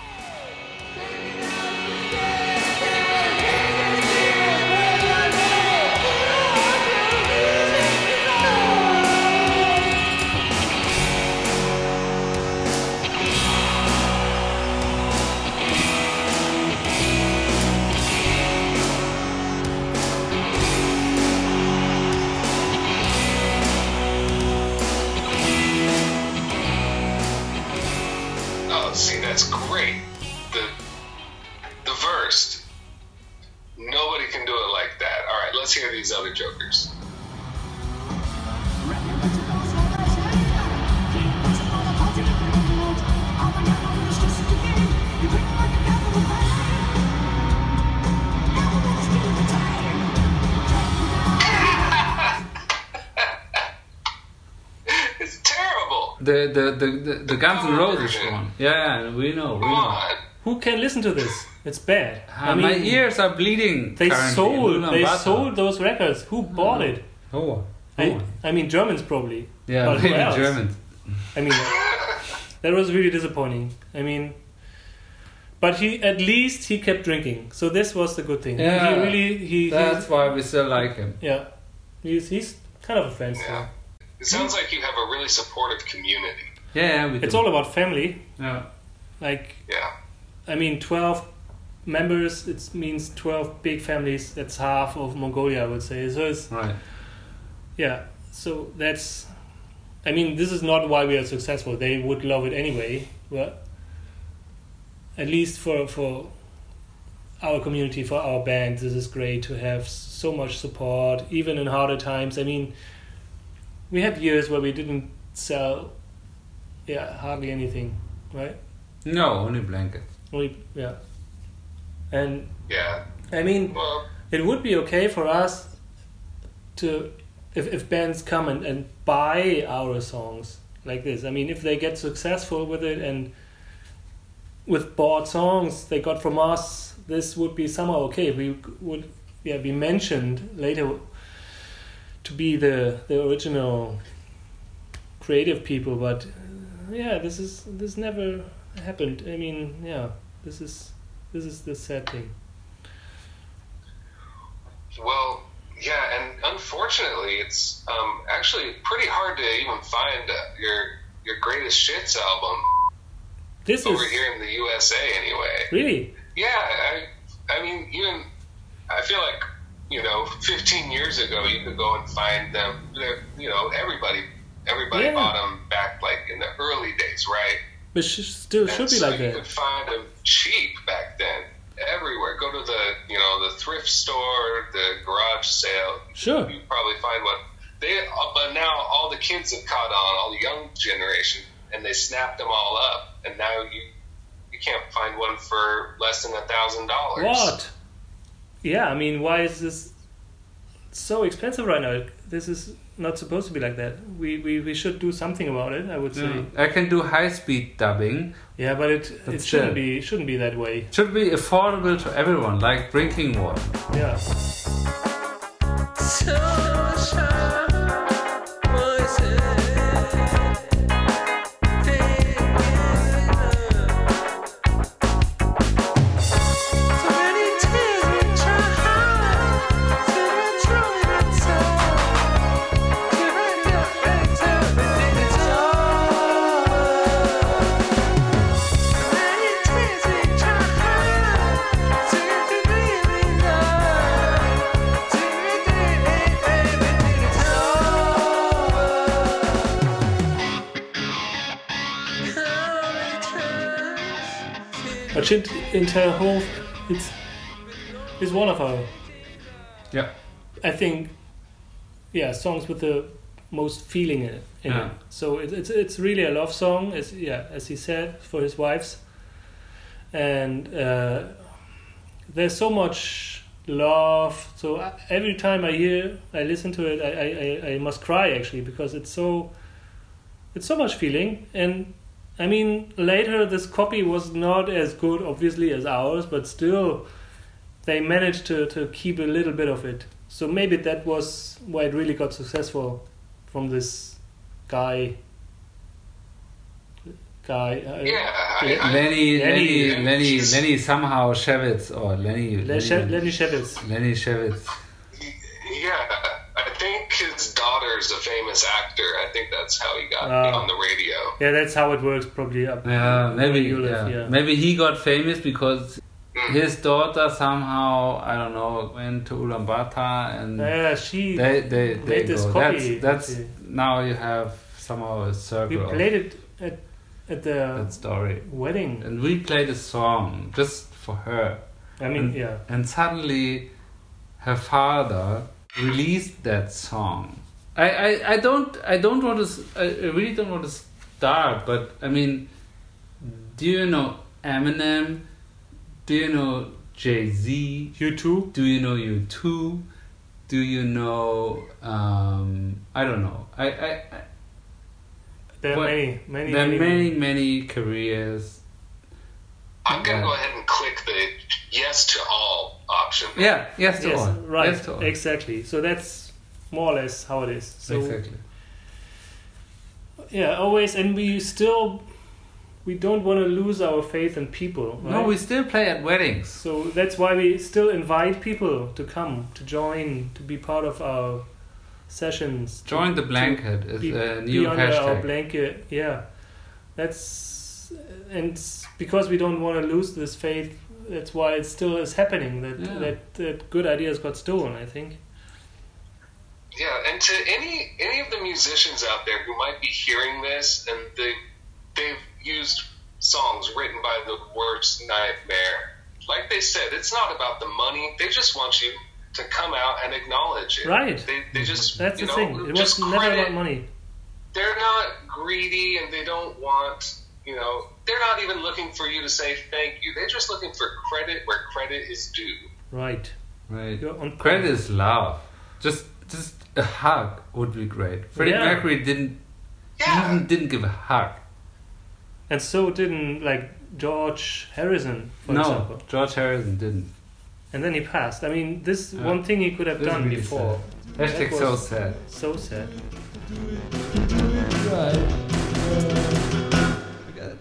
[SPEAKER 3] The the
[SPEAKER 5] the the, the Guns N' Roses one. Yeah, yeah, we know, we know.
[SPEAKER 4] Who can listen to this? It's bad.
[SPEAKER 5] Ah, my ears are bleeding.
[SPEAKER 4] They
[SPEAKER 5] currently.
[SPEAKER 4] sold they
[SPEAKER 5] Bata.
[SPEAKER 4] sold those records. Who bought it?
[SPEAKER 5] Oh,
[SPEAKER 4] I,
[SPEAKER 5] oh.
[SPEAKER 4] I mean Germans probably.
[SPEAKER 5] yeah,
[SPEAKER 4] but who
[SPEAKER 5] maybe? Germans.
[SPEAKER 4] I mean that was really disappointing. I mean but he at least he kept drinking. So this was the good thing.
[SPEAKER 5] Yeah,
[SPEAKER 4] he really he,
[SPEAKER 5] That's
[SPEAKER 4] he
[SPEAKER 5] why we still like him.
[SPEAKER 4] yeah. He's he's kind of a fan still.
[SPEAKER 3] Yeah. It sounds like you have a really supportive community.
[SPEAKER 5] Yeah, we
[SPEAKER 4] It's
[SPEAKER 5] do.
[SPEAKER 4] all about family.
[SPEAKER 5] Yeah.
[SPEAKER 4] Like
[SPEAKER 3] Yeah.
[SPEAKER 4] I mean, 12 members, it means 12 big families. That's half of Mongolia, I would say. So it's,
[SPEAKER 5] Right.
[SPEAKER 4] yeah. So that's, I mean, this is not why we are successful. They would love it anyway. But at least for, for our community, for our band, this is great to have so much support, even in harder times. I mean, we had years where we didn't sell, yeah, hardly anything, right?
[SPEAKER 5] No, only blankets.
[SPEAKER 4] Only, yeah. And
[SPEAKER 3] Yeah.
[SPEAKER 4] I mean,
[SPEAKER 3] Well,
[SPEAKER 4] it would be okay for us to if, if bands come and, and buy our songs like this i mean if they get successful with it and with bought songs they got from us this would be somehow okay we would yeah be mentioned later to be the the original creative people but uh, yeah this is this never happened. I mean, yeah, this is this is the sad thing.
[SPEAKER 3] Well, yeah, and unfortunately, it's um, actually pretty hard to even find uh, your your greatest shits album
[SPEAKER 4] This
[SPEAKER 3] over
[SPEAKER 4] is
[SPEAKER 3] here in the USA, anyway.
[SPEAKER 4] really
[SPEAKER 3] Yeah, I, I mean, even I feel like you know, 15 years ago, you could go and find them. They're- You know, everybody, everybody
[SPEAKER 4] Yeah.
[SPEAKER 3] bought them back like in the early days, right?
[SPEAKER 4] but sh- still
[SPEAKER 3] And
[SPEAKER 4] should be
[SPEAKER 3] so
[SPEAKER 4] like
[SPEAKER 3] you
[SPEAKER 4] that.
[SPEAKER 3] could find them cheap back then, everywhere. Go to the, you know, the thrift store, the garage sale.
[SPEAKER 4] Sure.
[SPEAKER 3] You probably find one. They, uh, but now all the kids have caught on, all the young generation, and they snapped them all up, and now you you can't find one for less than a thousand dollars.
[SPEAKER 4] What? Yeah, I mean, why is this so expensive right now? This is not supposed to be like that. We we, we should do something about it. I would mm. say.
[SPEAKER 5] Yeah. I can do high speed dubbing.
[SPEAKER 4] Yeah, but it it
[SPEAKER 5] That's
[SPEAKER 4] shouldn't
[SPEAKER 5] it.
[SPEAKER 4] be shouldn't be that way.
[SPEAKER 5] Should be affordable to everyone, like drinking water.
[SPEAKER 4] Yeah. But Shint Interhof, it's is one of our
[SPEAKER 5] Yeah.
[SPEAKER 4] I think, yeah, songs with the most feeling in it.
[SPEAKER 5] Yeah.
[SPEAKER 4] So it, it's it's really a love song, as yeah, as he said, for his wives, and uh, there's so much love. So I- every time I hear, I listen to it, I, I, I must cry actually because it's so, it's so much feeling. And I mean, later this copy was not as good, obviously, as ours, but still, they managed to, to keep a little bit of it. So maybe that was why it really got successful from this guy. Guy. Uh,
[SPEAKER 3] Yeah, I, I,
[SPEAKER 5] Lenny,
[SPEAKER 4] Lenny-
[SPEAKER 5] Lenny, Lenny, Lenny somehow Shevitz or Lenny,
[SPEAKER 4] Le- Lenny Shevitz.
[SPEAKER 5] Lenny Shevitz.
[SPEAKER 3] Yeah. I think his daughter's a famous actor. I think that's how he got
[SPEAKER 4] Ah.
[SPEAKER 3] on the radio.
[SPEAKER 4] Yeah, that's how it works probably up.
[SPEAKER 5] Yeah, maybe,
[SPEAKER 4] where you live,
[SPEAKER 5] yeah.
[SPEAKER 4] yeah.
[SPEAKER 5] maybe he got famous because his daughter somehow, I don't know, went to Ulaanbaatar and
[SPEAKER 4] Yeah, she.
[SPEAKER 5] they, they, they
[SPEAKER 4] made this
[SPEAKER 5] go.
[SPEAKER 4] copy.
[SPEAKER 5] That's, that's now you have somehow a circle.
[SPEAKER 4] we
[SPEAKER 5] played
[SPEAKER 4] it at at the
[SPEAKER 5] that story.
[SPEAKER 4] wedding.
[SPEAKER 5] And we played a song just for her.
[SPEAKER 4] I mean,
[SPEAKER 5] and,
[SPEAKER 4] yeah.
[SPEAKER 5] And suddenly her father released that song. I, I, I don't I don't want to I really don't want to start, but I mean, do you know Eminem? Do you know Jay Z?
[SPEAKER 4] U2.
[SPEAKER 5] Do you know U2? Do you know um, I don't know. I, I, I
[SPEAKER 4] There are many, many,
[SPEAKER 5] there are
[SPEAKER 4] many.
[SPEAKER 5] many many careers.
[SPEAKER 3] I'm gonna
[SPEAKER 5] Yeah.
[SPEAKER 3] go ahead and click the yes to all option.
[SPEAKER 5] Yeah, yes to
[SPEAKER 4] Yes,
[SPEAKER 5] all.
[SPEAKER 4] right.
[SPEAKER 5] Yes to all.
[SPEAKER 4] Exactly. So that's more or less how it is. So
[SPEAKER 5] exactly.
[SPEAKER 4] yeah, always, and we still we don't want to lose our faith in people. Right?
[SPEAKER 5] No, we still play at weddings.
[SPEAKER 4] So that's why we still invite people to come, to join, to be part of our sessions. to-
[SPEAKER 5] Join the blanket is
[SPEAKER 4] be,
[SPEAKER 5] a
[SPEAKER 4] be
[SPEAKER 5] new
[SPEAKER 4] under our blanket. Yeah, that's and because we don't want to lose this faith. That's why it still is happening. That
[SPEAKER 5] Yeah.
[SPEAKER 4] that that good ideas got stolen. I think.
[SPEAKER 3] Yeah, and to any any of the musicians out there who might be hearing this and they they've used songs written by the worst nightmare. Like they said, it's not about the money. They just want you to come out and acknowledge it.
[SPEAKER 4] Right.
[SPEAKER 3] They, they mm-hmm. just
[SPEAKER 4] That's
[SPEAKER 3] you
[SPEAKER 4] the
[SPEAKER 3] know,
[SPEAKER 4] thing. It was never about money.
[SPEAKER 3] They're not greedy and they don't want you know they're not even looking for you to say thank you. They're just looking for credit where credit is due.
[SPEAKER 4] Right.
[SPEAKER 5] Right.
[SPEAKER 4] You're on
[SPEAKER 5] Credit is love. Just just a hug would be great. Freddie
[SPEAKER 4] Yeah.
[SPEAKER 5] Mercury didn't
[SPEAKER 3] Yeah.
[SPEAKER 5] even didn't give a hug.
[SPEAKER 4] And so didn't like George Harrison, for
[SPEAKER 5] no,
[SPEAKER 4] example.
[SPEAKER 5] George Harrison didn't.
[SPEAKER 4] And then he passed. I mean, this
[SPEAKER 5] Yeah.
[SPEAKER 4] one thing he could have done
[SPEAKER 5] really
[SPEAKER 4] before.
[SPEAKER 5] sad. Hashtag
[SPEAKER 4] That
[SPEAKER 5] so sad.
[SPEAKER 4] So sad.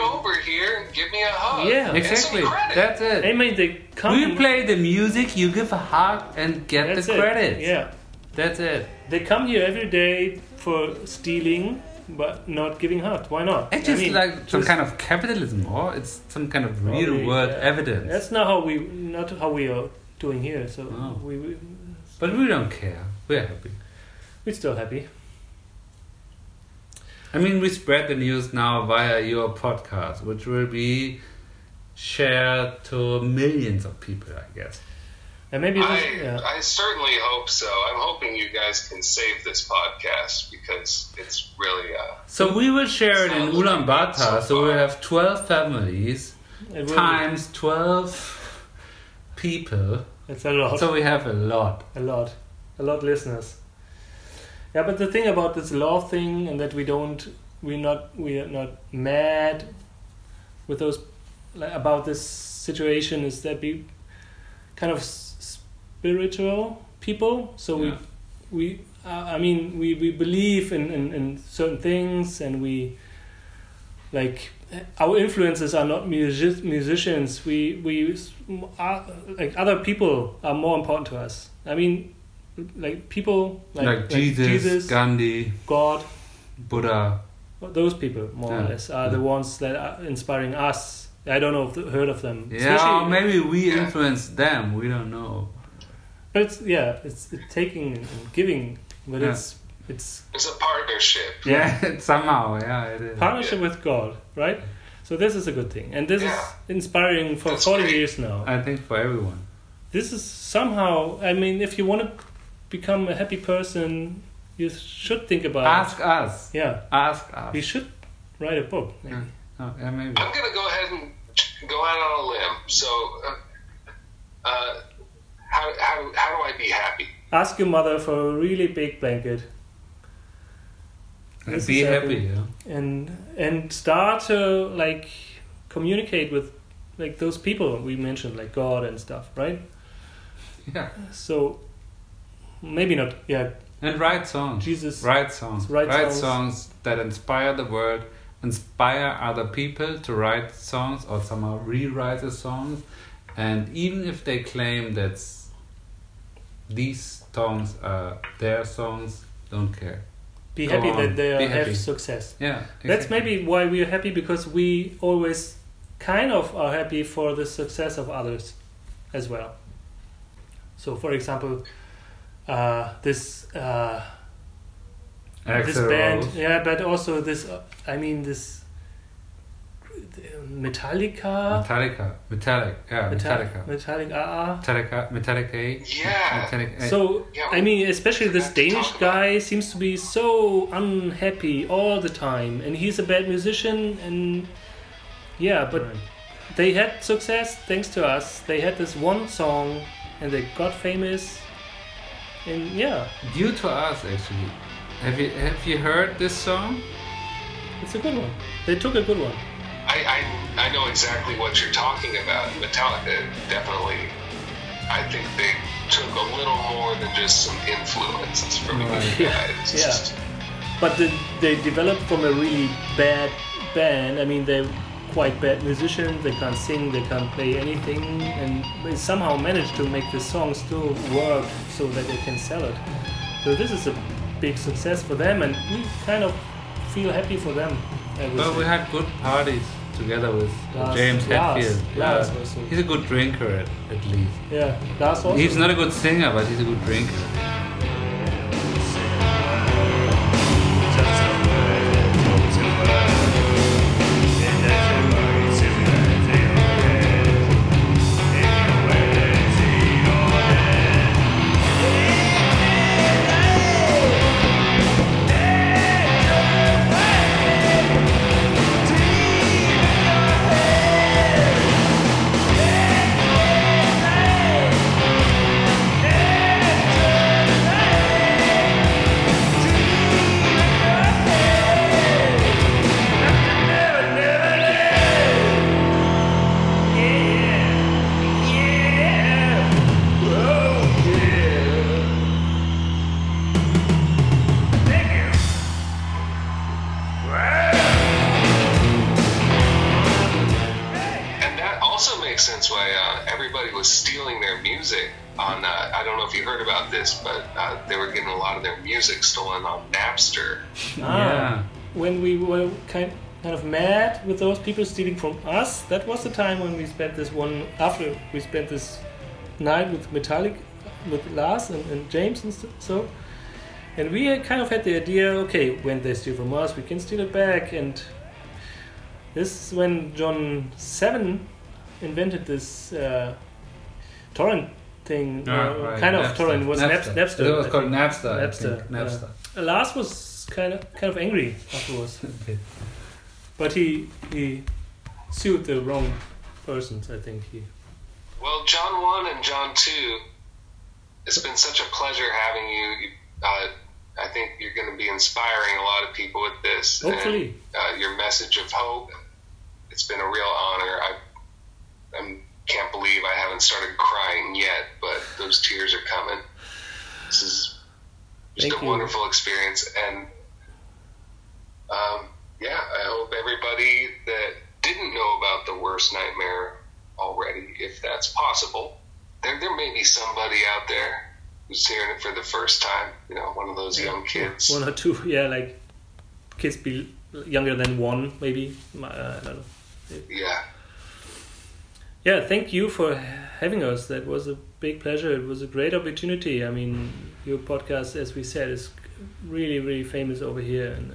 [SPEAKER 3] get over here and give me a hug.
[SPEAKER 4] Yeah.
[SPEAKER 5] Exactly. That's it.
[SPEAKER 4] I mean, they come.
[SPEAKER 5] We play the music, you give a hug and get
[SPEAKER 4] That's
[SPEAKER 5] the
[SPEAKER 4] it.
[SPEAKER 5] credits.
[SPEAKER 4] Yeah.
[SPEAKER 5] That's it.
[SPEAKER 4] They come here every day for stealing, but not giving hurt. Why not?
[SPEAKER 5] It's just
[SPEAKER 4] I mean,
[SPEAKER 5] like some
[SPEAKER 4] just-
[SPEAKER 5] kind of capitalism, or it's some kind of real
[SPEAKER 4] Probably,
[SPEAKER 5] world
[SPEAKER 4] yeah.
[SPEAKER 5] evidence.
[SPEAKER 4] That's not how we not how we are doing here. So
[SPEAKER 5] Oh.
[SPEAKER 4] we, we
[SPEAKER 5] But we don't care. We're happy.
[SPEAKER 4] we're still happy.
[SPEAKER 5] I mean, we spread the news now via your podcast, which will be shared to millions of people, I guess.
[SPEAKER 4] And maybe this,
[SPEAKER 3] I,
[SPEAKER 4] yeah.
[SPEAKER 3] I certainly hope so. I'm hoping you guys can save this podcast because it's really uh,
[SPEAKER 5] So we will share it in
[SPEAKER 3] Sounds like
[SPEAKER 5] Ulaanbaatar.
[SPEAKER 3] so
[SPEAKER 5] So we
[SPEAKER 3] far.
[SPEAKER 5] have 12 families
[SPEAKER 4] It will-
[SPEAKER 5] times 12 people.
[SPEAKER 4] It's a lot.
[SPEAKER 5] So we have a lot.
[SPEAKER 4] a lot, a lot listeners. Yeah, but the thing about this law thing and that we don't, we're not, we're not mad with those like, about this situation is that we kind of spiritual people. So
[SPEAKER 5] Yeah.
[SPEAKER 4] we, we, uh, I mean, we we believe in, in in certain things and we like our influences are not music- musicians. We we are, like other people are more important to us. I mean, like people like,
[SPEAKER 5] Like, Jesus, Gandhi,
[SPEAKER 4] God,
[SPEAKER 5] Buddha.
[SPEAKER 4] those people more or less are the ones that are inspiring us. I don't know if you heard of them.
[SPEAKER 5] Yeah,
[SPEAKER 4] Especially-
[SPEAKER 5] maybe we
[SPEAKER 3] Yeah.
[SPEAKER 5] influence them. We don't know.
[SPEAKER 4] But it's yeah, it's, it's taking and giving, but
[SPEAKER 5] Yeah.
[SPEAKER 4] it's it's
[SPEAKER 3] it's a partnership.
[SPEAKER 5] Yeah, somehow. Yeah, it is.
[SPEAKER 4] partnership with God, right? So this is a good thing, and this
[SPEAKER 3] Yeah.
[SPEAKER 4] is inspiring for
[SPEAKER 3] That's
[SPEAKER 4] forty
[SPEAKER 3] great.
[SPEAKER 4] years now.
[SPEAKER 5] I think for everyone.
[SPEAKER 4] this is somehow i mean if you want to become a happy person you should think about
[SPEAKER 5] Ask us.
[SPEAKER 4] yeah
[SPEAKER 5] Ask us.
[SPEAKER 4] we should write a book maybe.
[SPEAKER 5] Yeah. Oh, yeah, maybe.
[SPEAKER 3] I'm gonna go ahead and go out on a limb. So, uh, uh, how, how, how do I be happy?
[SPEAKER 4] ask your mother for a really big blanket
[SPEAKER 5] And be happy.
[SPEAKER 4] happy.
[SPEAKER 5] Yeah.
[SPEAKER 4] and and start to like communicate with like those people we mentioned like god and stuff right
[SPEAKER 5] yeah.
[SPEAKER 4] so maybe not yeah
[SPEAKER 5] And write songs.
[SPEAKER 4] jesus
[SPEAKER 5] Write songs.
[SPEAKER 4] Write
[SPEAKER 5] Write,
[SPEAKER 4] songs.
[SPEAKER 5] songs. that inspire the world, inspire other people to write songs or somehow rewrite the songs. And even if they claim that these songs are their songs, don't care.
[SPEAKER 4] be
[SPEAKER 5] Go
[SPEAKER 4] happy
[SPEAKER 5] on,
[SPEAKER 4] that they have success
[SPEAKER 5] Yeah.
[SPEAKER 4] That's maybe why we are happy because we always kind of are happy for the success of others as well. So, for example, uh, this uh, this band, yeah, but also this. Uh, I mean, this Metallica,
[SPEAKER 5] Metallica. Metallic. Yeah, Metallica.
[SPEAKER 4] Metallica, uh,
[SPEAKER 5] Metallica. Metallica.
[SPEAKER 3] Yeah.
[SPEAKER 5] Metallica.
[SPEAKER 4] So
[SPEAKER 3] Yeah,
[SPEAKER 4] I mean, especially this Danish guy seems to be so unhappy all the time, and he's a bad musician, and yeah, but they had success thanks to us. They had this one song, and they got famous, and yeah,
[SPEAKER 5] Due to us, actually. Have you have you heard this song?
[SPEAKER 4] it's a good one. They took a good one.
[SPEAKER 3] I, I, I know exactly what you're talking about. Metallica definitely, I think they took a little more than just some influences from
[SPEAKER 5] Right.
[SPEAKER 3] you guys.
[SPEAKER 4] Yeah. But the, they developed from a really bad band. I mean, they're quite bad musicians. They can't sing. They can't play anything, and they somehow managed to make the song still work so that they can sell it. So this is a big success for them, and we kind of feel happy for them.
[SPEAKER 5] Well, we had good parties together with
[SPEAKER 4] Lars-
[SPEAKER 5] James
[SPEAKER 4] Lars-
[SPEAKER 5] Hetfield.
[SPEAKER 4] Lars
[SPEAKER 5] Yeah. He's a good drinker at, at least.
[SPEAKER 4] yeah, Lars also.
[SPEAKER 5] He's not a good singer, but he's a good drinker.
[SPEAKER 3] Of
[SPEAKER 4] with those people stealing from us, that was the time when we spent this one after we spent this night with Metallic, with Lars and, and James and so. And we kind of had the idea, okay, when they steal from us, we can steal it back. And this is when John Seven invented this uh, torrent thing, uh,
[SPEAKER 5] right,
[SPEAKER 4] kind of
[SPEAKER 5] Napster.
[SPEAKER 4] torrent. It was Napster. Napster,
[SPEAKER 5] It was called. Napster.
[SPEAKER 4] Napster.
[SPEAKER 5] Napster.
[SPEAKER 4] Uh, Lars was kind of kind of angry afterwards, but he he sued the wrong persons. I think he.
[SPEAKER 3] Well, John 1 and John 2, it's been such a pleasure having you. Uh, I think you're going to be inspiring a lot of people with this. and,
[SPEAKER 4] Hopefully.
[SPEAKER 3] uh, your message of hope. It's been a real honor. I I can't believe I haven't started crying yet, but those tears are coming. This is just
[SPEAKER 4] Thank
[SPEAKER 3] a
[SPEAKER 4] you.
[SPEAKER 3] wonderful experience, and um, yeah, I hope everybody that didn't know about the worst nightmare already, if that's possible, there there may be somebody out there who's hearing it for the first time. You know, one of those young kids.
[SPEAKER 4] One or two, yeah, like kids be younger than one, maybe. Uh, I don't know.
[SPEAKER 3] Yeah.
[SPEAKER 4] Yeah, thank you for having us. That was a big pleasure. It was a great opportunity. I mean, your podcast, as we said, is really, really famous over here. And uh,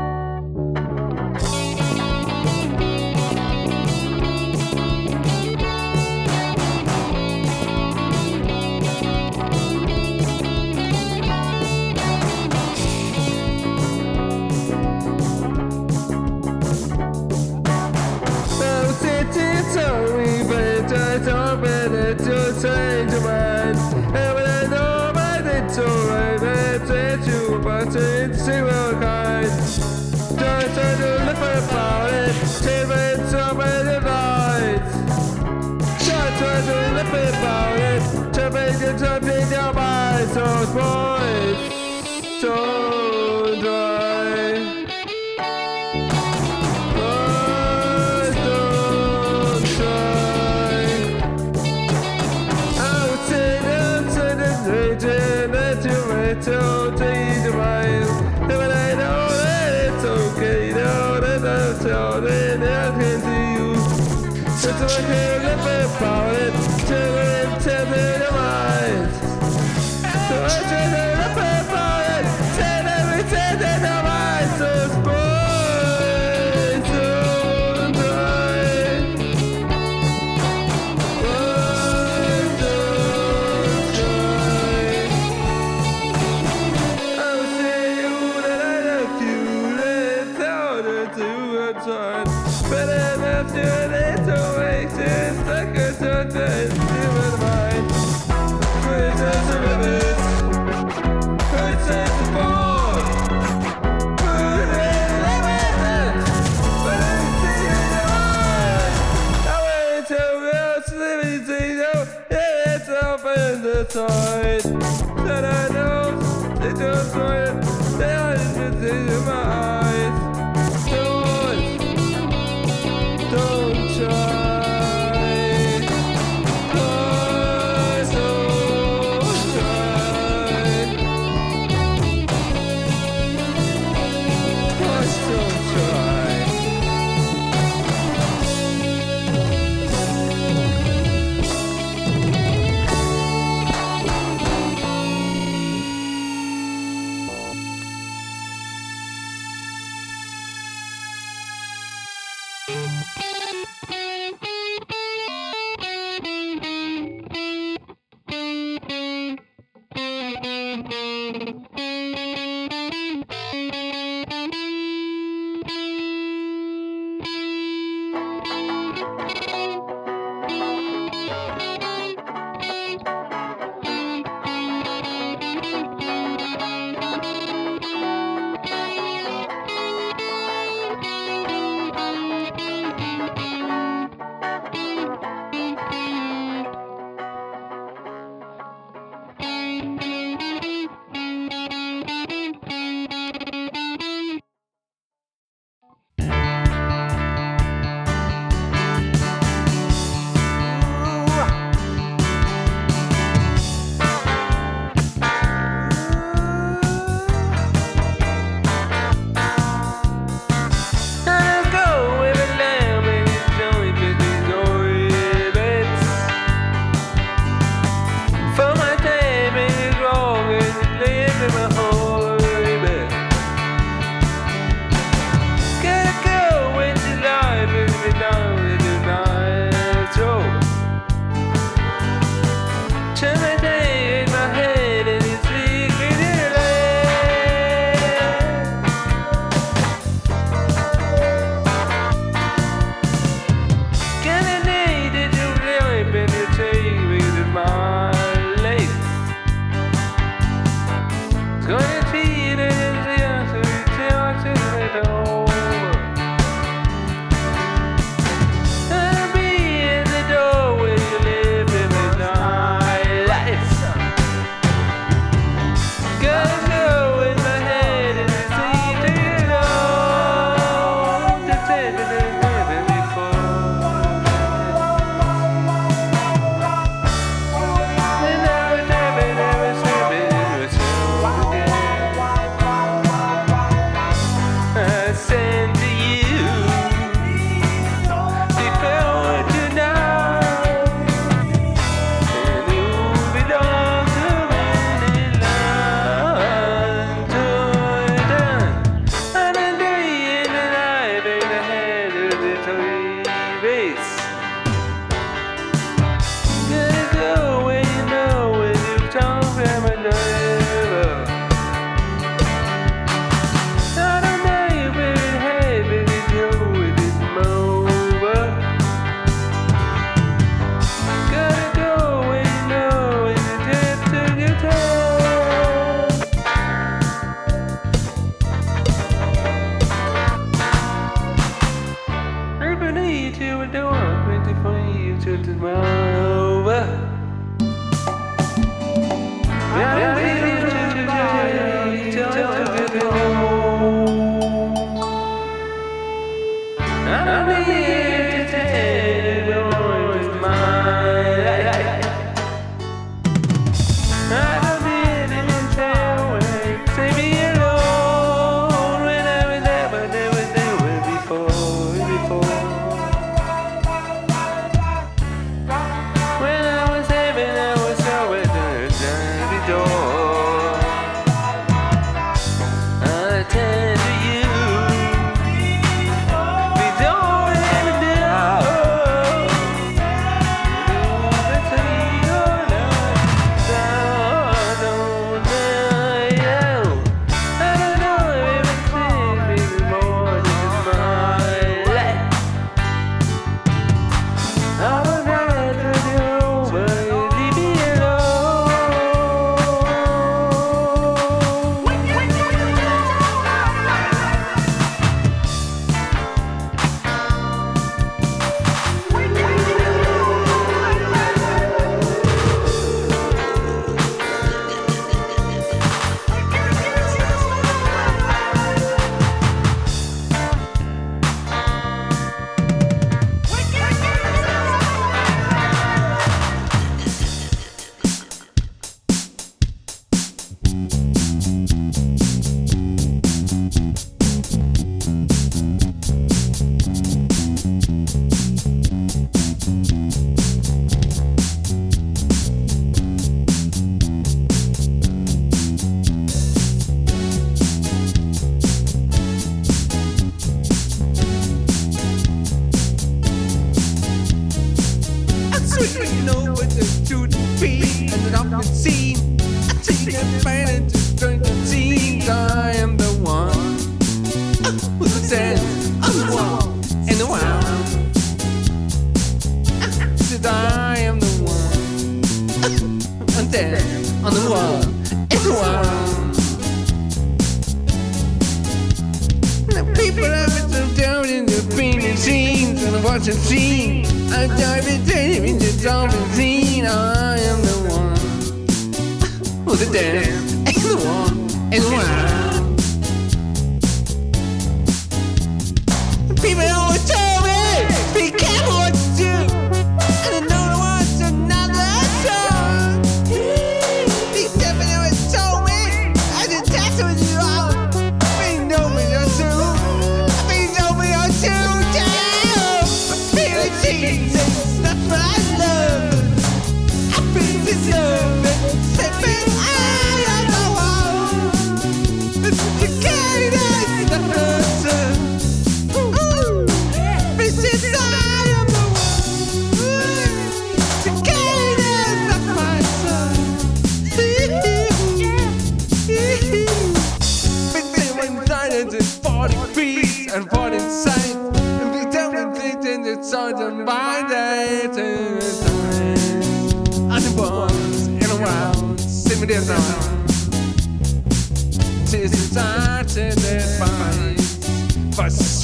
[SPEAKER 6] That's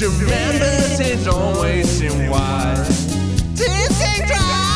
[SPEAKER 6] But
[SPEAKER 7] remember, it's always in white. Tis the drive.